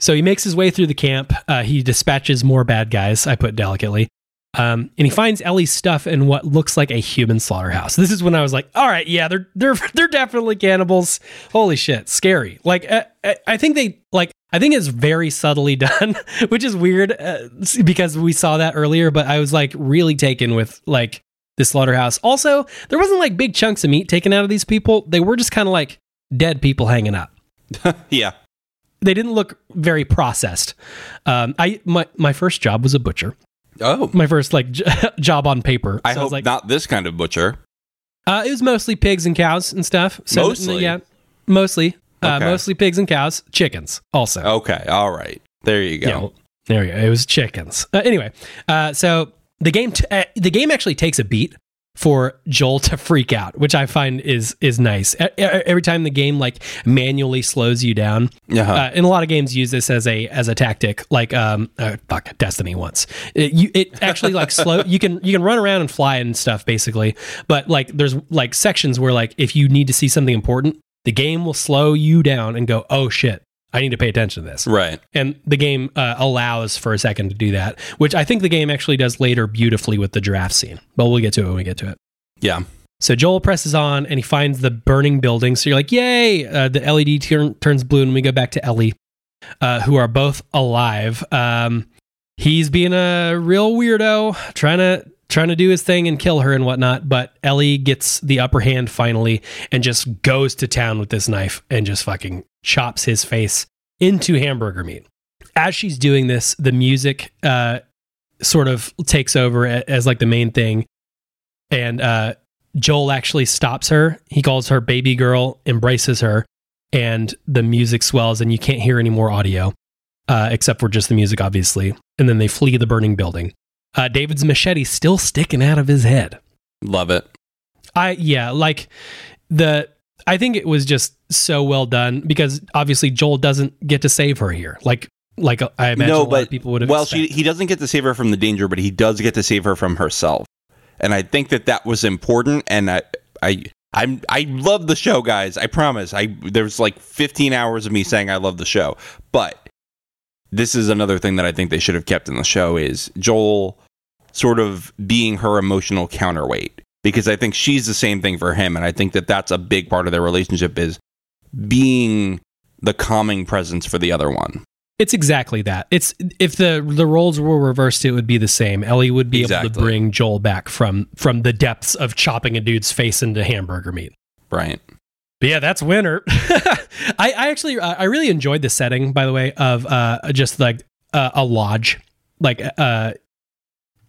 So he makes his way through the camp. Uh, he dispatches more bad guys, I put delicately. Um, and he finds Ellie's stuff in what looks like a human slaughterhouse. This is when I was like, "All right, yeah, they're they're [LAUGHS] they're definitely cannibals. Holy shit, scary!" Like, I, I think they like I think it's very subtly [LAUGHS] done, which is weird uh, because we saw that earlier. But I was like really taken with like the slaughterhouse. Also, there wasn't like big chunks of meat taken out of these people. They were just kind of like dead people hanging up. [LAUGHS] yeah. They didn't look very processed. Um, I my my first job was a butcher. Oh, My first like j- [LAUGHS] job on paper. I So hope was like, not this kind of butcher. Uh, it was mostly pigs and cows and stuff. So, Mostly? yeah, mostly, uh, mostly pigs and cows, chickens also. Okay, all right. There you go. Yeah, well, there you go. It was chickens. Uh, anyway, uh, so the game t- uh, the game actually takes a beat for Joel to freak out, which I find is is nice. Every time the game like manually slows you down, Uh-huh. uh, and a lot of games use this as a as a tactic, like um, uh, fuck Destiny once. It, you, it actually like slow. You can you can run around and fly and stuff basically, but like there's like sections where like if you need to see something important, the game will slow you down and go, oh shit, I need to pay attention to this right. and the game uh, allows for a second to do that, which I think the game actually does later beautifully with the giraffe scene. But we'll get to it when we get to it. Yeah. So Joel presses on and he finds the burning building. So you're like, yay! Uh, the LED turn, turns blue, and we go back to Ellie, uh, who are both alive. Um, he's being a real weirdo, trying to trying to do his thing and kill her and whatnot. But Ellie gets the upper hand finally and just goes to town with this knife and just fucking chops his face into hamburger meat. As she's doing this, the music uh, sort of takes over as like the main thing, and uh, Joel actually stops her. He calls her baby girl, embraces her, and the music swells, and you can't hear any more audio, uh, except for just the music, obviously. And then they flee the burning building. Uh, David's machete still sticking out of his head. Love it. I yeah, like the I think it was just so well done because obviously Joel doesn't get to save her here. Like like I imagine no, a lot but of people would have. well, she he doesn't get to save her from the danger, but he does get to save her from herself. And I think that that was important. And I, I, I'm, I love the show, guys. I promise. I there's like 15 hours of me saying I love the show, but this is another thing that I think they should have kept in the show is Joel sort of being her emotional counterweight because I think she's the same thing for him, and I think that that's a big part of their relationship is being the calming presence for the other one. It's exactly that. It's if the the roles were reversed, it would be the same. Ellie would be able to bring Joel back from from the depths of chopping a dude's face into hamburger meat. Right. But yeah, that's winter. [LAUGHS] I, I actually I really enjoyed the setting, by the way, of uh just like uh, a lodge, like uh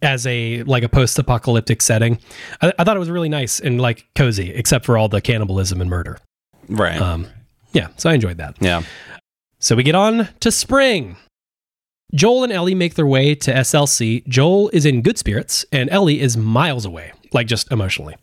as a like a post apocalyptic setting. I, I thought it was really nice and like cozy, except for all the cannibalism and murder. Right. Um, yeah, so I enjoyed that. yeah. So we get on to spring. Joel and Ellie make their way to SLC. Joel is in good spirits, and Ellie is miles away, like just emotionally.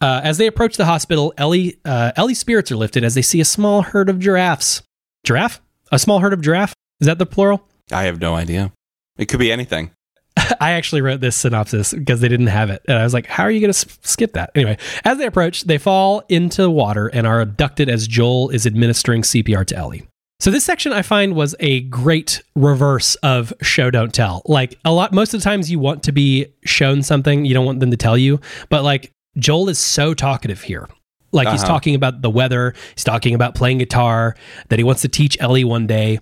Uh, as they approach the hospital, Ellie uh, Ellie's spirits are lifted as they see a small herd of giraffes. Giraffe? A small herd of giraffe? Is that the plural? I have no idea. It could be anything. [LAUGHS] I actually wrote this synopsis because they didn't have it. And I was like, how are you going to skip that? Anyway, as they approach, they fall into water and are abducted as Joel is administering CPR to Ellie. So this section I find was a great reverse of show don't tell. Like a lot most of the times you want to be shown something, you don't want them to tell you, but like Joel is so talkative here. Like he's Uh-huh. talking about the weather, he's talking about playing guitar, that he wants to teach Ellie one day.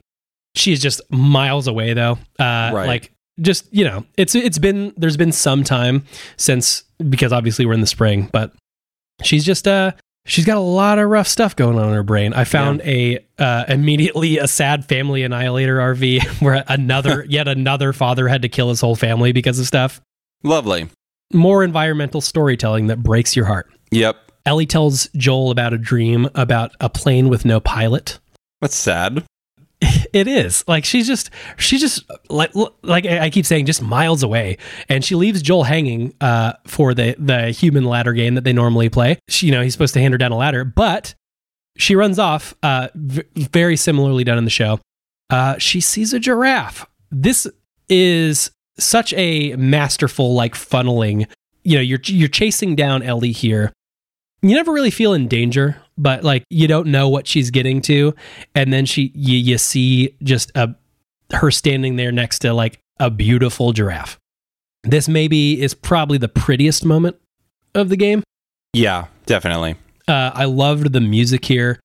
She's just miles away though. Uh Right. like just, you know, it's it's been there's been some time since because obviously we're in the spring, but she's just uh she's got a lot of rough stuff going on in her brain. I found a uh, immediately a sad family annihilator RV [LAUGHS] where another [LAUGHS] yet another father had to kill his whole family because of stuff. Lovely. More environmental storytelling that breaks your heart. Yep. Ellie tells Joel about a dream about a plane with no pilot. That's sad. [LAUGHS] It is like she's just she's just like like I keep saying just miles away, and she leaves Joel hanging uh, for the the human ladder game that they normally play. She, you know he's supposed to hand her down a ladder, but she runs off. Uh, v- very similarly done in the show. Uh, she sees a giraffe. This is such a masterful like funneling. You know you're you're chasing down Ellie here. You never really feel in danger, but like you don't know what she's getting to, and then she you, you see just a her standing there next to like a beautiful giraffe. This maybe is probably the prettiest moment of the game. Yeah, definitely. Uh, I loved the music here,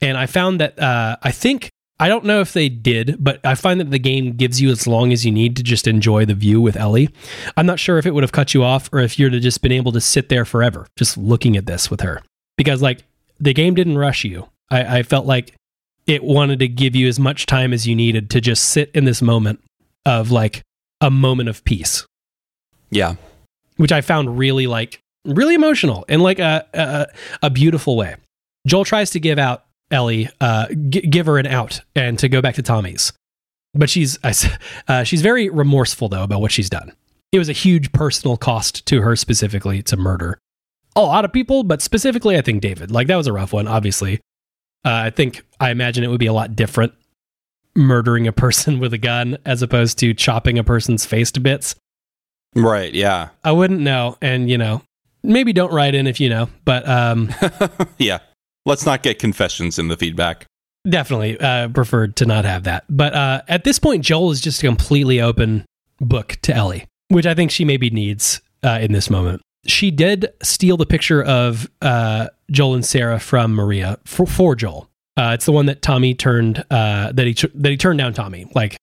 and I found that uh, I think I don't know if they did, but I find that the game gives you as long as you need to just enjoy the view with Ellie. I'm not sure if it would have cut you off or if you'd have just been able to sit there forever just looking at this with her. Because, like, the game didn't rush you. I, I felt like it wanted to give you as much time as you needed to just sit in this moment of, like, a moment of peace, Yeah. which I found really, like, really emotional in, like, a, a, a beautiful way. Joel tries to give out Ellie, uh, g- give her an out and to go back to Tommy's. But she's [LAUGHS] uh, she's very remorseful though about what she's done. It was a huge personal cost to her specifically to murder a lot of people, but specifically I think David. Like that was a rough one. Obviously, uh, I think I imagine it would be a lot different murdering a person [LAUGHS] with a gun as opposed to chopping a person's face to bits. Right. Yeah. I wouldn't know, and you know, maybe don't write in if you know, but um, [LAUGHS] yeah. Let's not get confessions in the feedback. Definitely uh, preferred to not have that. But uh, at this point, Joel is just a completely open book to Ellie, which I think she maybe needs uh, in this moment. She did steal the picture of uh, Joel and Sarah from Maria for, for Joel. Uh, it's the one that Tommy turned uh, that he that he turned down Tommy. Like,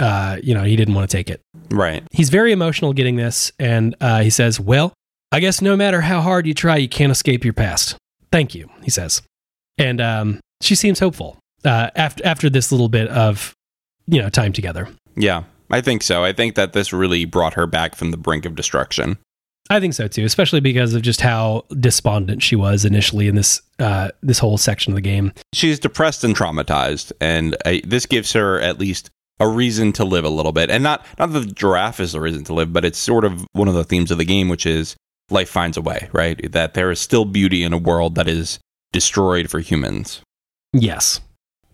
uh, you know, he didn't want to take it. Right. He's very emotional getting this, and uh, he says, "Well, I guess no matter how hard you try, you can't escape your past." Thank you, he says, and um, she seems hopeful uh, after after this little bit of you know time together. Yeah. I think so. I think that this really brought her back from the brink of destruction. I think so too, especially because of just how despondent she was initially in this uh, this whole section of the game. She's depressed and traumatized, and uh, this gives her at least a reason to live a little bit. And not not that the giraffe is a reason to live, but it's sort of one of the themes of the game, which is life finds a way, right? That there is still beauty in a world that is destroyed for humans. Yes,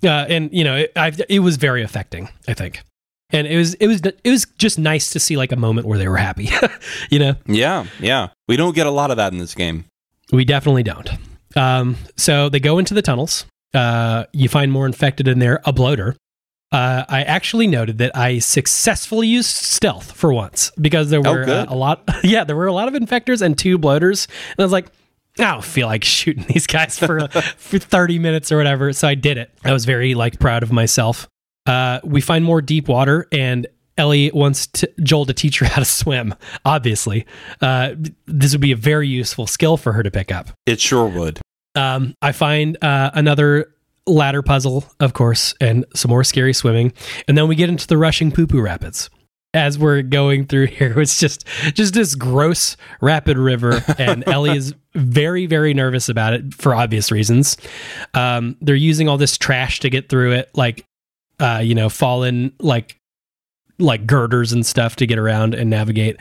uh, and you know it, it was very affecting. I think, and it was it was it was just nice to see like a moment where they were happy. [LAUGHS] you know, Yeah, yeah. We don't get a lot of that in this game. We definitely don't. Um, so they go into the tunnels. Uh, you find more infected in there, a bloater. Uh, I actually noted that I successfully used stealth for once because there Oh, were uh, a lot. [LAUGHS] Yeah, there were a lot of infectors and two bloaters, and I was like, I don't feel like [LAUGHS] shooting these guys for [LAUGHS] for thirty minutes or whatever. So I did it. I was very like proud of myself. Uh, we find more deep water, and Ellie wants to, Joel to teach her how to swim. Obviously, uh, this would be a very useful skill for her to pick up. It sure would. Um, I find uh, another ladder puzzle, of course, and some more scary swimming, and then we get into the rushing poo poo rapids. As we're going through [LAUGHS] here, it's just just this gross rapid river, and [LAUGHS] Ellie is very very nervous about it for obvious reasons. Um, they're using all this trash to get through it, like uh, you know, fallen like like girders and stuff to get around and navigate.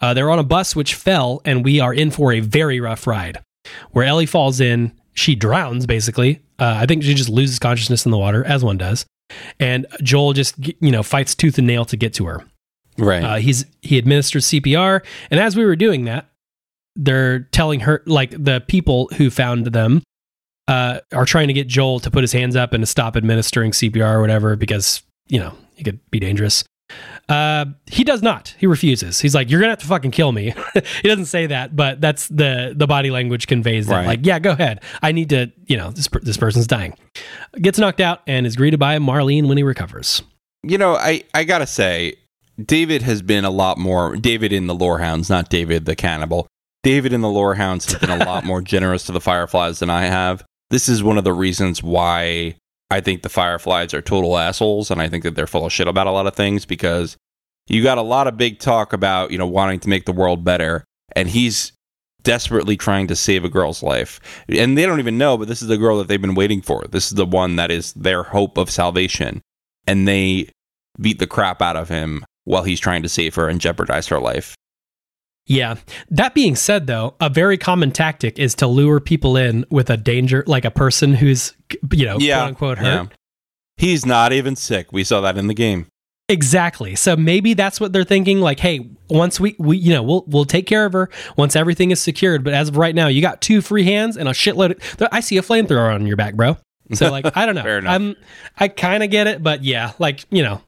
Uh, they're on a bus which fell, and we are in for a very rough ride where Ellie falls in. She drowns basically. Uh, I think she just loses consciousness in the water, as one does. And Joel just you know fights tooth and nail to get to her. Right. Uh, he's he administers CPR, and as we were doing that, they're telling her like the people who found them uh, are trying to get Joel to put his hands up and to stop administering CPR or whatever because you know he could be dangerous. Uh, he does not. He refuses. He's like, "You're gonna have to fucking kill me." [LAUGHS] he doesn't say that, but that's the the body language conveys that. Right. Like, yeah, go ahead. I need to. You know, this this person's dying. Gets knocked out and is greeted by Marlene when he recovers. you know, I, I gotta say, David has been a lot more David in the Lorehounds, not David the cannibal. David in the Lorehounds has been a lot [LAUGHS] more generous to the Fireflies than I have. This is one of the reasons why I think the Fireflies are total assholes, and I think that they're full of shit about a lot of things because you got a lot of big talk about you know wanting to make the world better, and he's desperately trying to save a girl's life, and they don't even know, but this is the girl that they've been waiting for. This is the one that is their hope of salvation, and they beat the crap out of him while he's trying to save her and jeopardize her life. Yeah. That being said, though, a very common tactic is to lure people in with a danger, like a person who's, you know, Yeah, quote unquote hurt. yeah. He's not even sick. We saw that in the game. Exactly. So maybe that's what they're thinking. Like, hey, once we, we, you know, we'll we'll take care of her once everything is secured. But as of right now, you got two free hands and a shitload. Of, I see a flamethrower on your back, bro. So like, I don't [LAUGHS] know. Fair enough. I'm, I kind of get it, but yeah, like you know,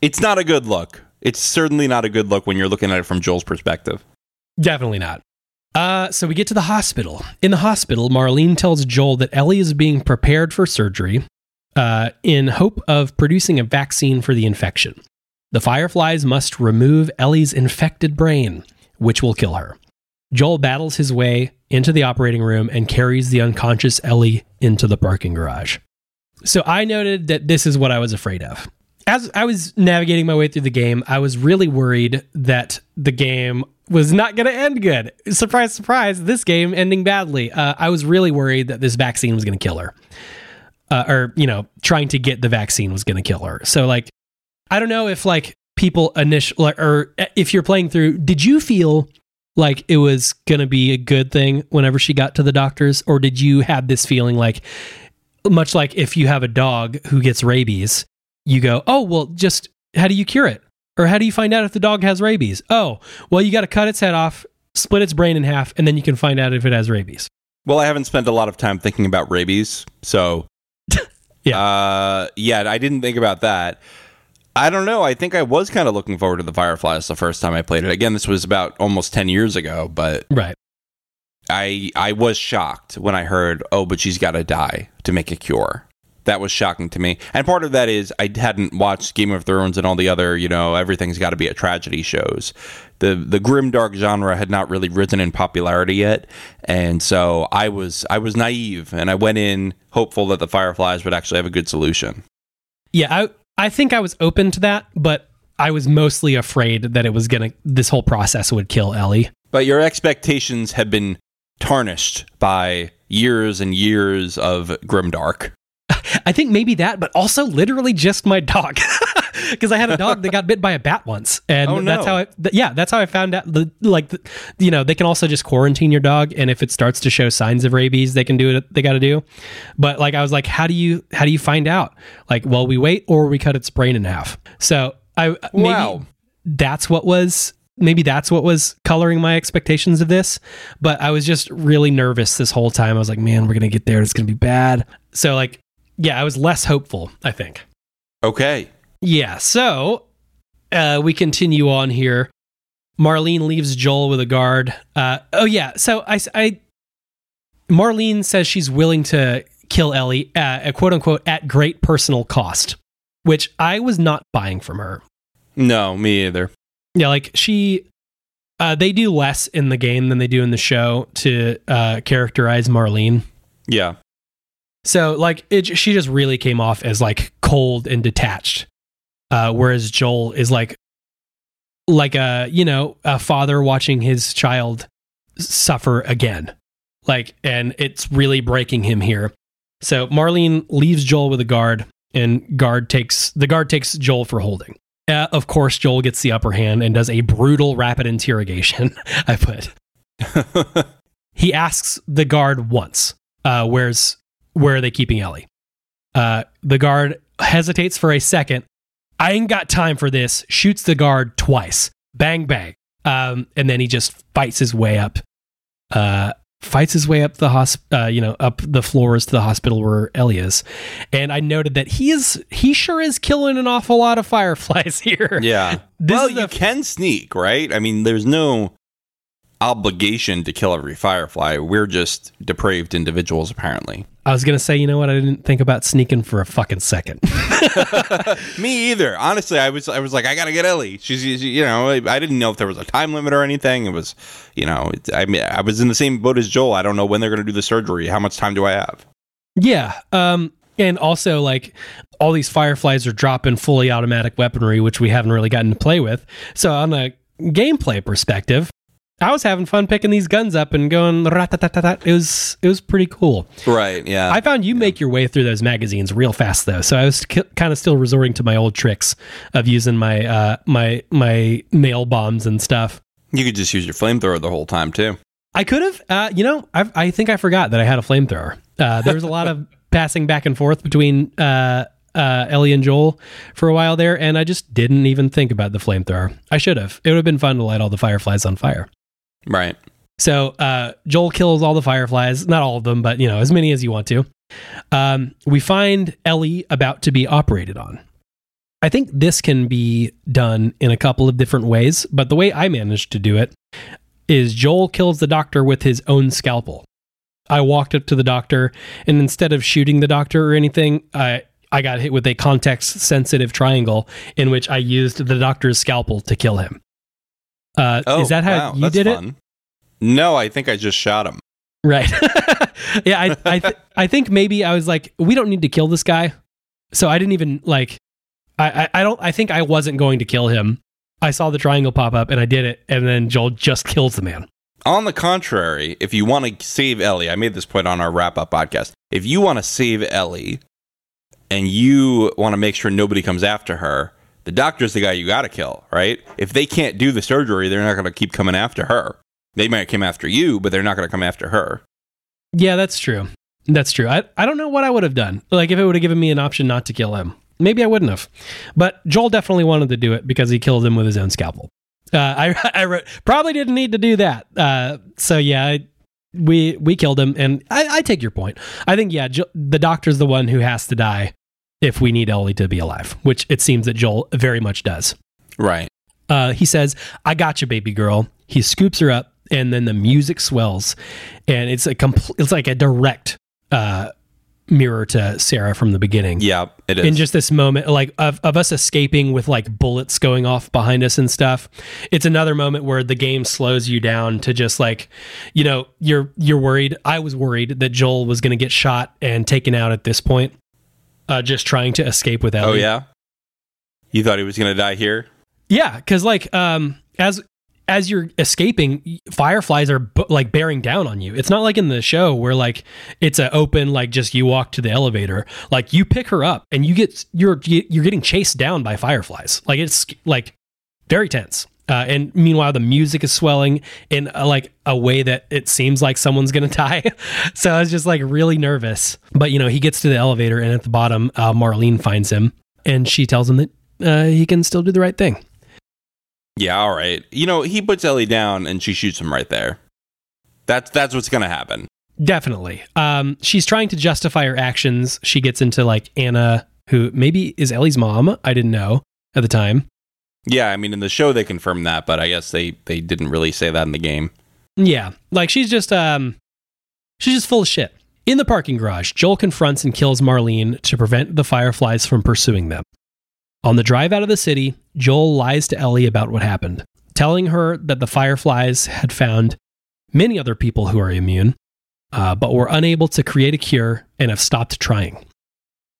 It's not a good look. It's certainly not a good look when you're looking at it from Joel's perspective. Definitely not. Uh, so we get to the hospital. In the hospital, Marlene tells Joel that Ellie is being prepared for surgery uh, in hope of producing a vaccine for the infection. The Fireflies must remove Ellie's infected brain, which will kill her. Joel battles his way into the operating room and carries the unconscious Ellie into the parking garage. So I noted that this is what I was afraid of. As I was navigating my way through the game, I was really worried that the game was not going to end good. Surprise, surprise, this game ending badly. Uh, I was really worried that this vaccine was going to kill her. Uh, or, you know, trying to get the vaccine was going to kill her. So, like, I don't know if, like, people initial or if you're playing through, did you feel like it was going to be a good thing whenever she got to the doctors? Or did you have this feeling like, much like if you have a dog who gets rabies, you go, oh, well, just how do you cure it? Or how do you find out if the dog has rabies? Oh, well, you got to cut its head off, split its brain in half, and then you can find out if it has rabies. Well, I haven't spent a lot of time thinking about rabies, so [LAUGHS] Yeah. uh, yeah, I didn't think about that. I don't know. I think I was kind of looking forward to the Fireflies the first time I played it. Again, this was about almost ten years ago, but Right. I I was shocked when I heard, "Oh, but she's got to die to make a cure." That was shocking to me. And part of that is I hadn't watched Game of Thrones and all the other, you know, everything's got to be a tragedy shows. The the grim dark genre had not really risen in popularity yet, and so I was I was naive and I went in hopeful that the Fireflies would actually have a good solution. Yeah, I I think I was open to that, but I was mostly afraid that it was gonna this whole process would kill Ellie. But your expectations have been tarnished by years and years of grimdark. I think maybe that, but also literally just my dog. [LAUGHS] Because I had a dog that got bit by a bat once, and Oh, that's how I. Th- yeah, that's how I found out. The like, the, you know, they can also just quarantine your dog, and if it starts to show signs of rabies, they can do what they got to do. But like, I was like, how do you how do you find out? Like, well, we wait or we cut its brain in half. So I maybe Wow. that's what was maybe that's what was coloring my expectations of this but i was just really nervous this whole time i was like man we're gonna get there it's gonna be bad so like yeah i was less hopeful i think Okay. yeah so uh, we continue on here marlene leaves joel with a guard uh, oh yeah so I, I marlene says she's willing to kill ellie uh, quote unquote at great personal cost which i was not buying from her No, me either. yeah, like she, uh, they do less in the game than they do in the show to uh, characterize Marlene. Yeah. So like it, she just really came off as like cold and detached, uh, whereas Joel is like, like a you know a father watching his child suffer again, like, and it's really breaking him here. So Marlene leaves Joel with a guard, and guard takes the guard takes Joel for holding. Uh, of course, Joel gets the upper hand and does a brutal rapid interrogation. [LAUGHS] I put. [LAUGHS] He asks the guard once, uh, "Where's where are they keeping Ellie?" Uh, the guard hesitates for a second. I ain't got time for this. Shoots the guard twice. Bang bang. Um, and then he just fights his way up. Uh, fights his way up the hosp- uh, you know, up the floors to the hospital where Ellie is. And I noted that he is he sure is killing an awful lot of [LAUGHS] fireflies here. Yeah. This well, you the- can sneak, right? I mean, there's no obligation to kill every firefly. We're just depraved individuals, apparently. I was gonna say, you know what? I didn't think about sneaking for a fucking second. [LAUGHS] Me either. Honestly, I was I was like, I gotta get Ellie. She's, she's- you know, I, I didn't know if there was a time limit or anything. It was, you know, it, I mean, I was in the same boat as Joel. I don't know when they're gonna do the surgery. How much time do I have? Yeah. Um, and also like all these fireflies are dropping fully automatic weaponry, which we haven't really gotten to play with. So on a gameplay perspective, I was having fun picking these guns up and going rat-tat-tat-tat. It was it was pretty cool. Right. Yeah. I found you make your way through those magazines real fast though, so I was kind of still resorting to my old tricks of using my uh, my my nail bombs and stuff. you could just use your flamethrower the whole time too. I could have, uh, you know, I, I think I forgot that I had a flamethrower. Uh, there was a lot of [LAUGHS] passing back and forth between uh, uh, Ellie and Joel for a while there, and I just didn't even think about the flamethrower. I should have. It would have been fun to light all the fireflies on fire. Right. So uh, Joel kills all the fireflies, not all of them, but you know, as many as you want to. Um, we find Ellie about to be operated on. I think this can be done in a couple of different ways, but the way I managed to do it is Joel kills the doctor with his own scalpel. I walked up to the doctor, and instead of shooting the doctor or anything, I I got hit with a context sensitive triangle in which I used the doctor's scalpel to kill him. Uh, Oh, is that how wow, you did it? No, I think I just shot him. Right. [LAUGHS] yeah, I I, th- I think maybe I was like, we don't need to kill this guy, so I didn't even like. I, I I don't. I think I wasn't going to kill him. I saw the triangle pop up and I did it, and then Joel just kills the man. On the contrary, if you want to save Ellie, I made this point on our wrap up podcast. If you want to save Ellie and you want to make sure nobody comes after her, the doctor's the guy you got to kill, right? If they can't do the surgery, they're not going to keep coming after her. They might come after you, but they're not going to come after her. Yeah, that's true. That's true. I, I don't know what I would have done. Like if it would have given me an option not to kill him. Maybe I wouldn't have. But Joel definitely wanted to do it because he killed him with his own scalpel. Uh, I, [LAUGHS] I probably didn't need to do that. Uh, so yeah, I, we we killed him, and I, I take your point. I think yeah, jo- the doctor's the one who has to die if we need Ellie to be alive, which it seems that Joel very much does. Right. Uh, he says, "I got you, baby girl." He scoops her up, and then the music swells, and it's a compl- it's like a direct uh, mirror to Sarah from the beginning. Yeah, it is. In just this moment, like of, of us escaping with like bullets going off behind us and stuff, it's another moment where the game slows you down to just like, you know, you're you're worried. I was worried that Joel was going to get shot and taken out at this point, uh, just trying to escape with Ellie. oh, yeah? You thought he was going to die here? Yeah, because like um as as you're escaping, fireflies are bu- like bearing down on you. It's not like in the show where like it's a open like just you walk to the elevator. Like you pick her up and you get you're you're getting chased down by fireflies. Like it's like very tense. Uh, and meanwhile, the music is swelling in a, like a way that it seems like someone's gonna [LAUGHS] die. so I was just like really nervous. But you know, he gets to the elevator, and at the bottom, uh, Marlene finds him, and she tells him that uh, he can still do the right thing. Yeah, all right. You know, he puts Ellie down and she shoots him right there. That's that's what's going to happen. Definitely. Um, she's trying to justify her actions. She gets into like Anna, who maybe is Ellie's mom. I didn't know at the time. Yeah, I mean in the show they confirmed that, but I guess they they didn't really say that in the game. Yeah, like she's just um, she's just full of shit. In the parking garage, Joel confronts and kills Marlene to prevent the fireflies from pursuing them. On the drive out of the city, Joel lies to Ellie about what happened, telling her that the fireflies had found many other people who are immune, uh, but were unable to create a cure and have stopped trying.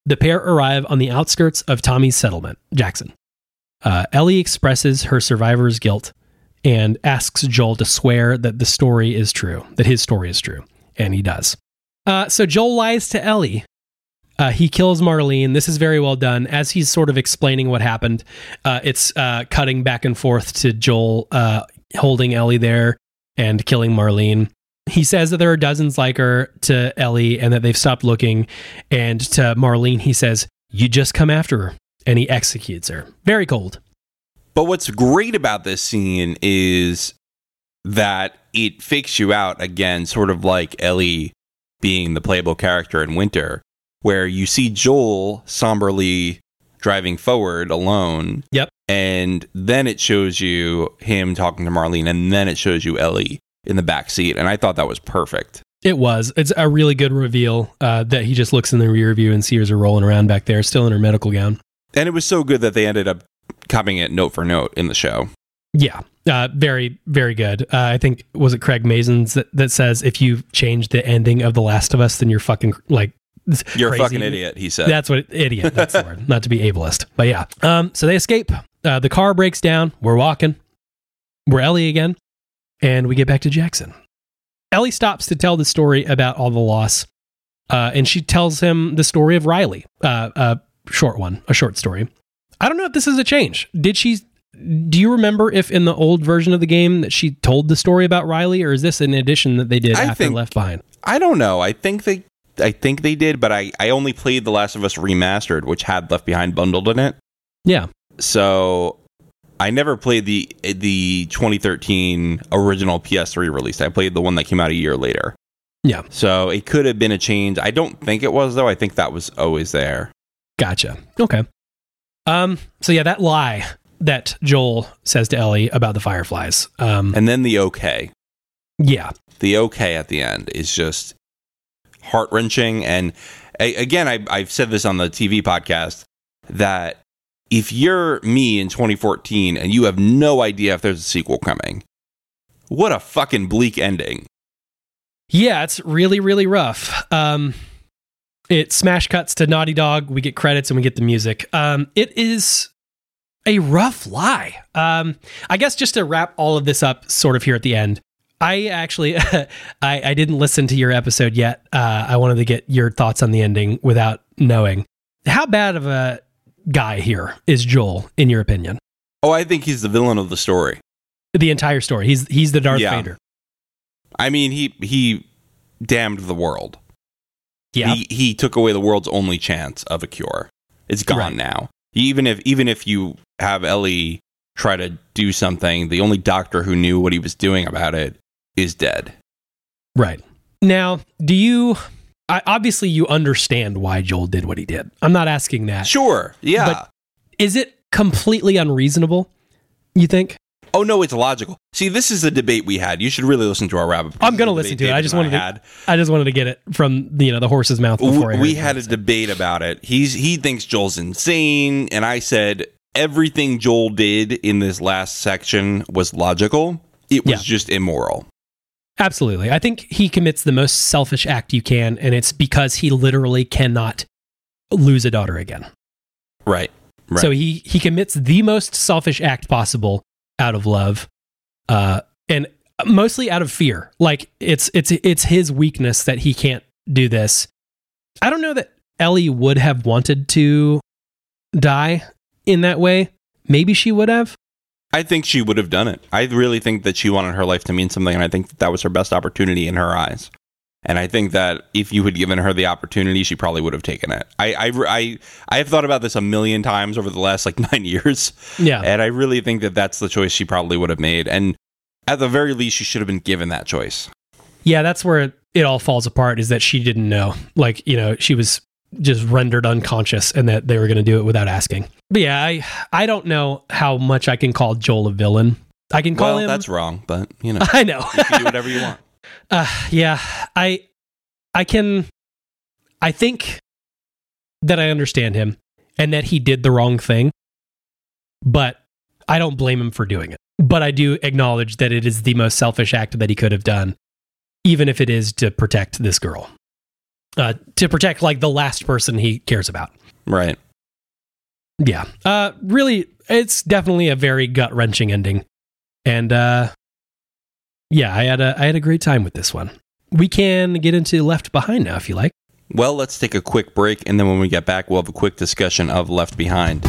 The pair arrive on the outskirts of Tommy's settlement, Jackson. Uh, Ellie expresses her survivor's guilt and asks Joel to swear that the story is true, that his story is true, and he does. Uh, so Joel lies to Ellie. Uh, he kills Marlene. This is very well done. As he's sort of explaining what happened, uh, it's uh, cutting back and forth to Joel uh, holding Ellie there and killing Marlene. He says that there are dozens like her to Ellie and that they've stopped looking. And to Marlene, he says, You just come after her. And he executes her. Very cold. But what's great about this scene is that it fakes you out again, sort of like Ellie being the playable character in Winter, where you see Joel somberly driving forward alone. Yep. And then it shows you him talking to Marlene, and then it shows you Ellie in the back seat. And I thought that was perfect. It was. It's a really good reveal uh, that he just looks in the rear view and sees her rolling around back there, still in her medical gown. And it was so good that they ended up copying it note for note in the show. Yeah, uh, very, very good. Uh, I think was it Craig Mazin's that, that says if you change the ending of The Last of Us, then you're fucking like You're crazy. a fucking idiot, he said. That's what idiot. That's the [LAUGHS] word. Not to be ableist, but yeah. Um, so they escape. Uh, the car breaks down. We're walking. We're Ellie again, and we get back to Jackson. Ellie stops to tell the story about all the loss, uh, and she tells him the story of Riley, uh, a short one, a short story. I don't know if this is a change. Did she? Do you remember if in the old version of the game that she told the story about Riley, or is this an addition that they did I after think- Left Behind? I don't know. I think they I think they did, but I, I only played The Last of Us Remastered, which had Left Behind bundled in it. Yeah, So I never played the the 2013 original PS3 release. I played the one that came out a year later. yeah, So it could have been a change. I don't think it was though. I think that was always there. Gotcha. Okay. Um. So yeah, that lie that Joel says to Ellie about the fireflies. Um. And then the okay. Yeah. The okay at the end is just heart wrenching. And a- again, I, I've said this on the TV podcast that if you're me in 2014 and you have no idea if there's a sequel coming, what a fucking bleak ending. Yeah, it's really really rough. Um. It smash cuts to Naughty Dog. We get credits and we get the music. Um. It is a rough lie. Um. I guess just to wrap all of this up, sort of here at the end. I actually, [LAUGHS] I, I didn't listen to your episode yet. Uh, I wanted to get your thoughts on the ending without knowing. How bad of a guy here is Joel, in your opinion? Oh, I think he's the villain of the story. The entire story. He's he's the Darth Yeah. Vader. I mean, he he damned the world. Yeah. He he took away the world's only chance of a cure. It's gone Right. now. Even if even if you have Ellie try to do something, the only doctor who knew what he was doing about it is dead. Right. Now, do you I, obviously you understand why Joel did what he did. I'm not asking that. Sure. Yeah. But- Is it completely unreasonable? You think? Oh no, it's logical. See, this is the debate we had. You should really listen to our rabbit. I'm going to listen to it. I just wanted to had. I just wanted to get it from you know the horse's mouth before I we had a debate about it. He's he thinks Joel's insane, and I said everything Joel did in this last section was logical. It was Yeah. just immoral. Absolutely. I think he commits the most selfish act you can, and it's because he literally cannot lose a daughter again. Right. Right. So he he commits the most selfish act possible out of love, uh, and mostly out of fear. Like it's it's it's his weakness that he can't do this. I don't know that Ellie would have wanted to die in that way. Maybe she would have. I think she would have done it. I really think that she wanted her life to mean something, and I think that, that was her best opportunity in her eyes. And I think that if you had given her the opportunity, she probably would have taken it. I, I, I, I have thought about this a million times over the last like [LAUGHS] nine years, Yeah. and I really think that that's the choice she probably would have made. And at the very least, she should have been given that choice. Yeah, that's where it all falls apart is that she didn't know. Like, you know, she was just rendered unconscious and that they were going to do it without asking. But yeah, I I don't know how much I can call Joel a villain. I can call well, him that's wrong, but you know, [LAUGHS] I know. you can do whatever you want. Uh, yeah, I I can I think that I understand him and that he did the wrong thing. But I don't blame him for doing it. But I do acknowledge that it is the most selfish act that he could have done, even if it is to protect this girl. Uh, to protect like the last person he cares about. Right. Yeah. Uh really it's definitely a very gut-wrenching ending. And uh yeah, I had a I had a great time with this one. We can get into Left Behind now if you like. Well, let's take a quick break, and then when we get back, we'll have a quick discussion of Left Behind.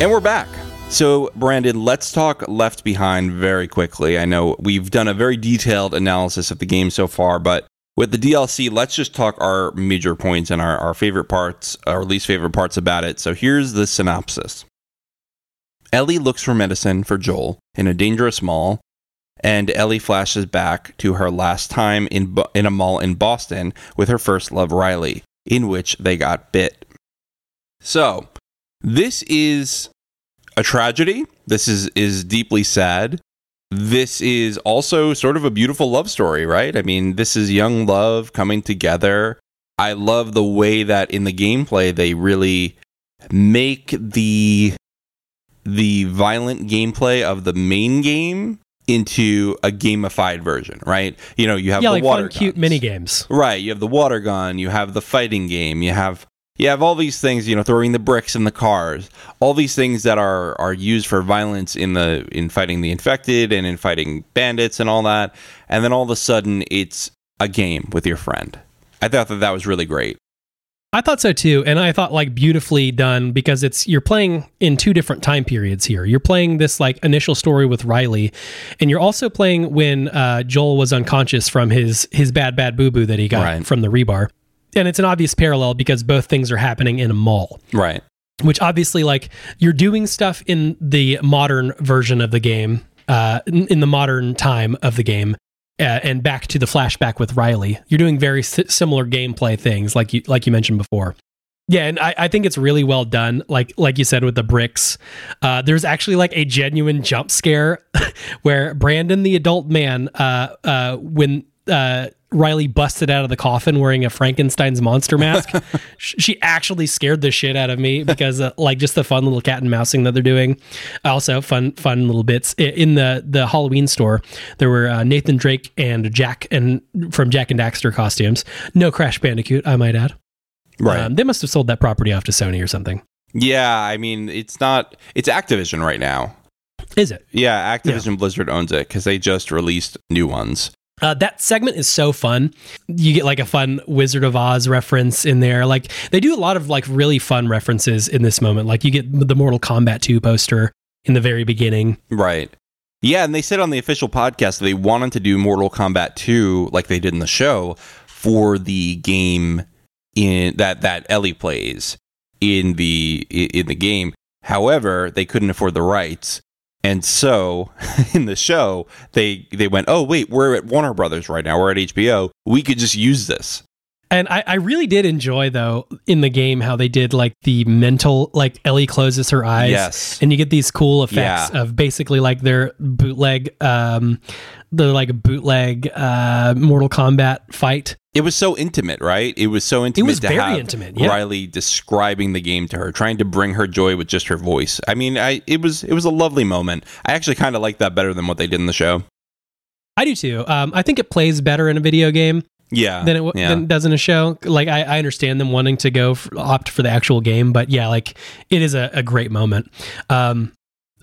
And we're back. So, Brandon, let's talk Left Behind very quickly. I know we've done a very detailed analysis of the game so far, but with the DLC, let's just talk our major points and our, our favorite parts, our least favorite parts about it. So, here's the synopsis Ellie looks for medicine for Joel in a dangerous mall, and Ellie flashes back to her last time in, Bo- in a mall in Boston with her first love, Riley, in which they got bit. So, this is a tragedy. This is is deeply sad. This is also sort of a beautiful love story, right? I mean, this is young love coming together. I love the way that in the gameplay they really make the the violent gameplay of the main game into a gamified version, right? You know, you have yeah, the like water fun, cute mini games. Right. You have the water gun. You have the fighting game. You have you have all these things. You know, throwing the bricks in the cars. All these things that are are used for violence in the in fighting the infected and in fighting bandits and all that. And then all of a sudden, it's a game with your friend. I thought that that was really great. I thought so too, and I thought like beautifully done because it's you're playing in two different time periods here. You're playing this like initial story with Riley, and you're also playing when uh, Joel was unconscious from his his bad bad boo boo that he got Right. from the rebar. And it's an obvious parallel because both things are happening in a mall. Right. which obviously like you're doing stuff in the modern version of the game uh in, in the modern time of the game uh, and back to the flashback with riley. You're doing very si- similar gameplay things like you like you mentioned before. Yeah and I, I think it's really well done. Like like you said with the bricks uh, there's actually like a genuine jump scare [LAUGHS] where brandon the adult man uh, uh, when uh, Riley busted out of the coffin wearing a Frankenstein's monster mask. [LAUGHS] She actually scared the shit out of me because, uh, like, just the fun little cat and mousing that they're doing. Also, fun, fun little bits in the the Halloween store. There were uh, Nathan Drake and Jak and from Jak and Daxter costumes. No Crash Bandicoot, I might add. Right. Um, they must have sold that property off to Sony or something. yeah, I mean, it's not. It's Activision right now. Is it? Yeah, Activision Blizzard owns it because they just released new ones. Uh, that segment is so fun. You get like a fun Wizard of Oz reference in there. Like they do a lot of like really fun references in this moment. Like you get the Mortal Kombat 2 poster in the very beginning. Right. Yeah, and they said on the official podcast they wanted to do Mortal Kombat 2 like they did in the show for the game in that that Ellie plays in the in the game. However, they couldn't afford the rights. And so [LAUGHS] in the show, they they went, "Oh, wait, we're at Warner Brothers right now. We're at HBO. We could just use this." And I, I really did enjoy though in the game how they did like the mental like Ellie closes her eyes. Yes. And you get these cool effects Yeah. of basically like their bootleg um the like bootleg uh Mortal Kombat fight. It was so intimate, right? It was so intimate. It was to very have intimate, yeah. Riley describing the game to her, trying to bring her joy with just her voice. I mean, I it was it was a lovely moment. I actually kind of like that better than what they did in the show. I do too. Um I think it plays better in a video game. Yeah, than it, w- yeah. than it does in a show. Like I, I understand them wanting to go for, opt for the actual game, but yeah, like it is a, a great moment. Um,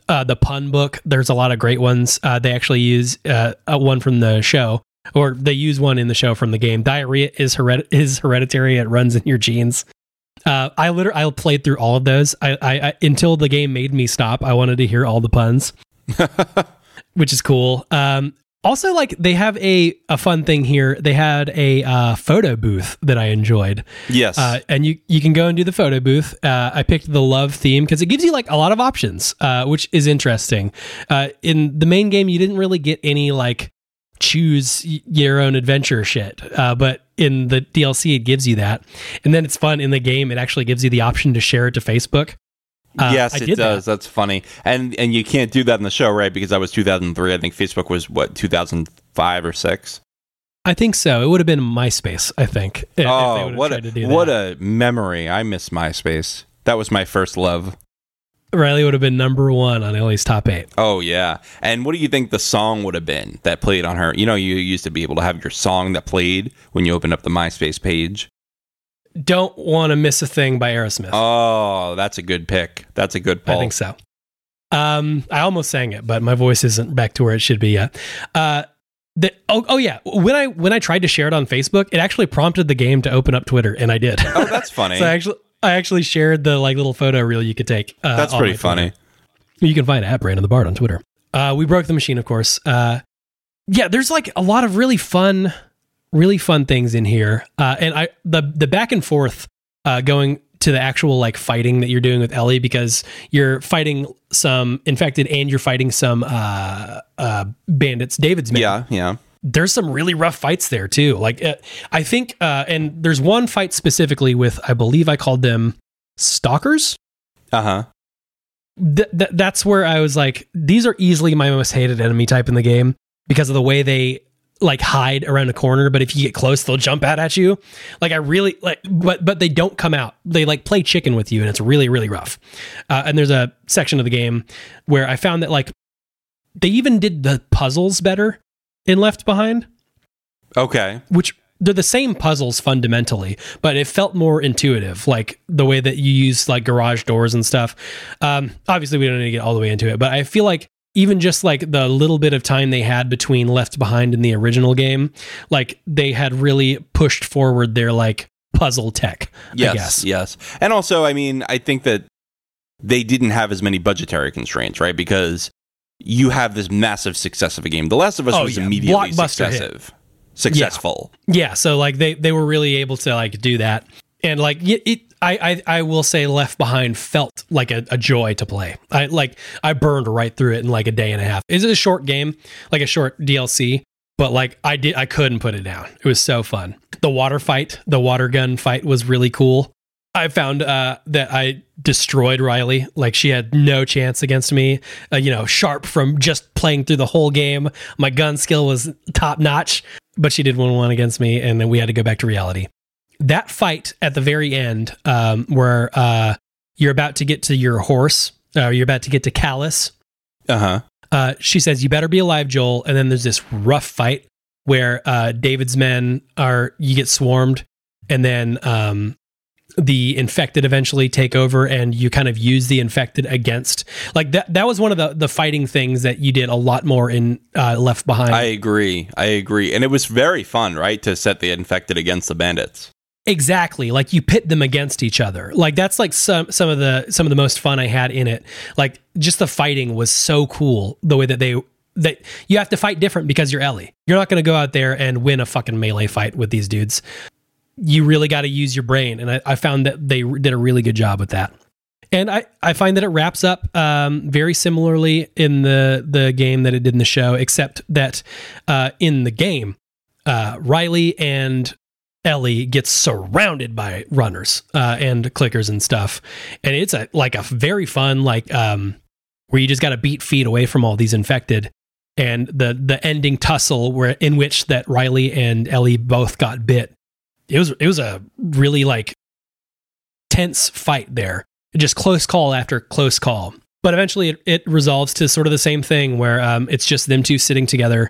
uh, the pun book, there's a lot of great ones. Uh, they actually use uh, a one from the show, or they use one in the show from the game. Diarrhea is hered- is hereditary. It runs in your genes. Uh, I literally I played through all of those. I, I, I until the game made me stop. I wanted to hear all the puns, [LAUGHS] which is cool. Um, also, like they have a a fun thing here. They had a uh, photo booth that I enjoyed. yes, Uh, and you you can go and do the photo booth. Uh, I picked the love theme because it gives you like a lot of options, uh, which is interesting. Uh, in the main game, you didn't really get any like choose your own adventure shit, uh, but in the DLC, it gives you that. And then it's fun in the game. It actually gives you the option to share it to Facebook. Uh, yes, it did that. does. That's funny, and and you can't do that in the show, right? Because that was 2003. I think Facebook was what 2005 or six. I think so. It would have been MySpace. I think. if- if Oh, would've what a what a memory! I miss MySpace. That was my first love. Riley would have been number one on Ellie's top eight. Oh yeah. And what do you think the song would have been that played on her? You know, you used to be able to have your song that played when you opened up the MySpace page. Don't want to miss a thing by Aerosmith. Oh, that's a good pick. That's a good. I think so. Um, I almost sang it, but my voice isn't back to where it should be yet. Uh, the, oh, oh yeah. When I when I tried to share it on Facebook, it actually prompted the game to open up Twitter, and I did. Oh, that's [LAUGHS] funny. so I actually I actually shared the like little photo reel you could take. Uh, that's pretty funny. You can find it at Brandon the Bard on Twitter. Uh, we broke the machine, of course. Uh, yeah, there's like a lot of really fun, really fun things in here. Uh, and I the the back and forth uh, going to the actual like fighting that you're doing with Ellie because you're fighting some infected and you're fighting some uh, uh, bandits. David's men. Yeah, yeah. There's some really rough fights there too. Like uh, I think, uh, and there's one fight specifically with I believe I called them stalkers Uh huh. th- th- that's where I was like, these are easily my most hated enemy type in the game because of the way they like hide around a corner. But if you get close, they'll jump out at you. Like I really like, but but they don't come out. They like play chicken with you, and it's really really rough. Uh, and there's a section of the game where I found that like they even did the puzzles better in Left Behind Okay. which they're the same puzzles fundamentally, but it felt more intuitive, like the way that you use like garage doors and stuff. Um, obviously, we don't need to get all the way into it, but I feel like even just like the little bit of time they had between Left Behind and the original game, like they had really pushed forward their like puzzle tech. Yes. I guess. Yes. And also, I mean, I think that they didn't have as many budgetary constraints, right? Because you have this massive success of a game. The Last of Us Oh, was yeah. immediately hit. successive. successful. Yeah, so like they they were really able to like do that, and like it. it I, I I will say, Left Behind felt like a, a joy to play. I like I burned right through it in like a day and a half. Is it a short game, like a short DLC, but like I did I couldn't put it down. It was so fun. The water fight, the water gun fight was really cool. I found uh, that I destroyed Riley. Like she had no chance against me. Uh, you know, sharp from just playing through the whole game. My gun skill was top notch, but she did one one against me, and then we had to go back to reality. That fight at the very end, um, where uh, you're about to get to your horse, uh, you're about to get to Callus. Uh huh. Uh, she says, "You better be alive, Joel." And then there's this rough fight where uh, David's men are you get swarmed, and then um, the infected eventually take over and you kind of use the infected against like that that was one of the the fighting things that you did a lot more in uh, left behind I agree. I agree. And it was very fun, right, to set the infected against the bandits. Exactly like you pit them against each other like that's like some some of the some of the most fun i had in it like just the fighting was so cool the way that they that you have to fight different because you're ellie you're not going to go out there and win a fucking melee fight with these dudes you really got to use your brain. And I, I, found that they did a really good job with that. And I, I find that it wraps up um, very similarly in the, the game that it did in the show, except that uh, in the game, uh, Riley and Ellie gets surrounded by runners uh, and clickers and stuff, and it's a like a very fun like um, where you just got to beat feet away from all these infected, and the the ending tussle where in which that Riley and Ellie both got bit it was it was a really like tense fight there. Just close call after close call. But eventually it, it resolves to sort of the same thing where um, it's just them two sitting together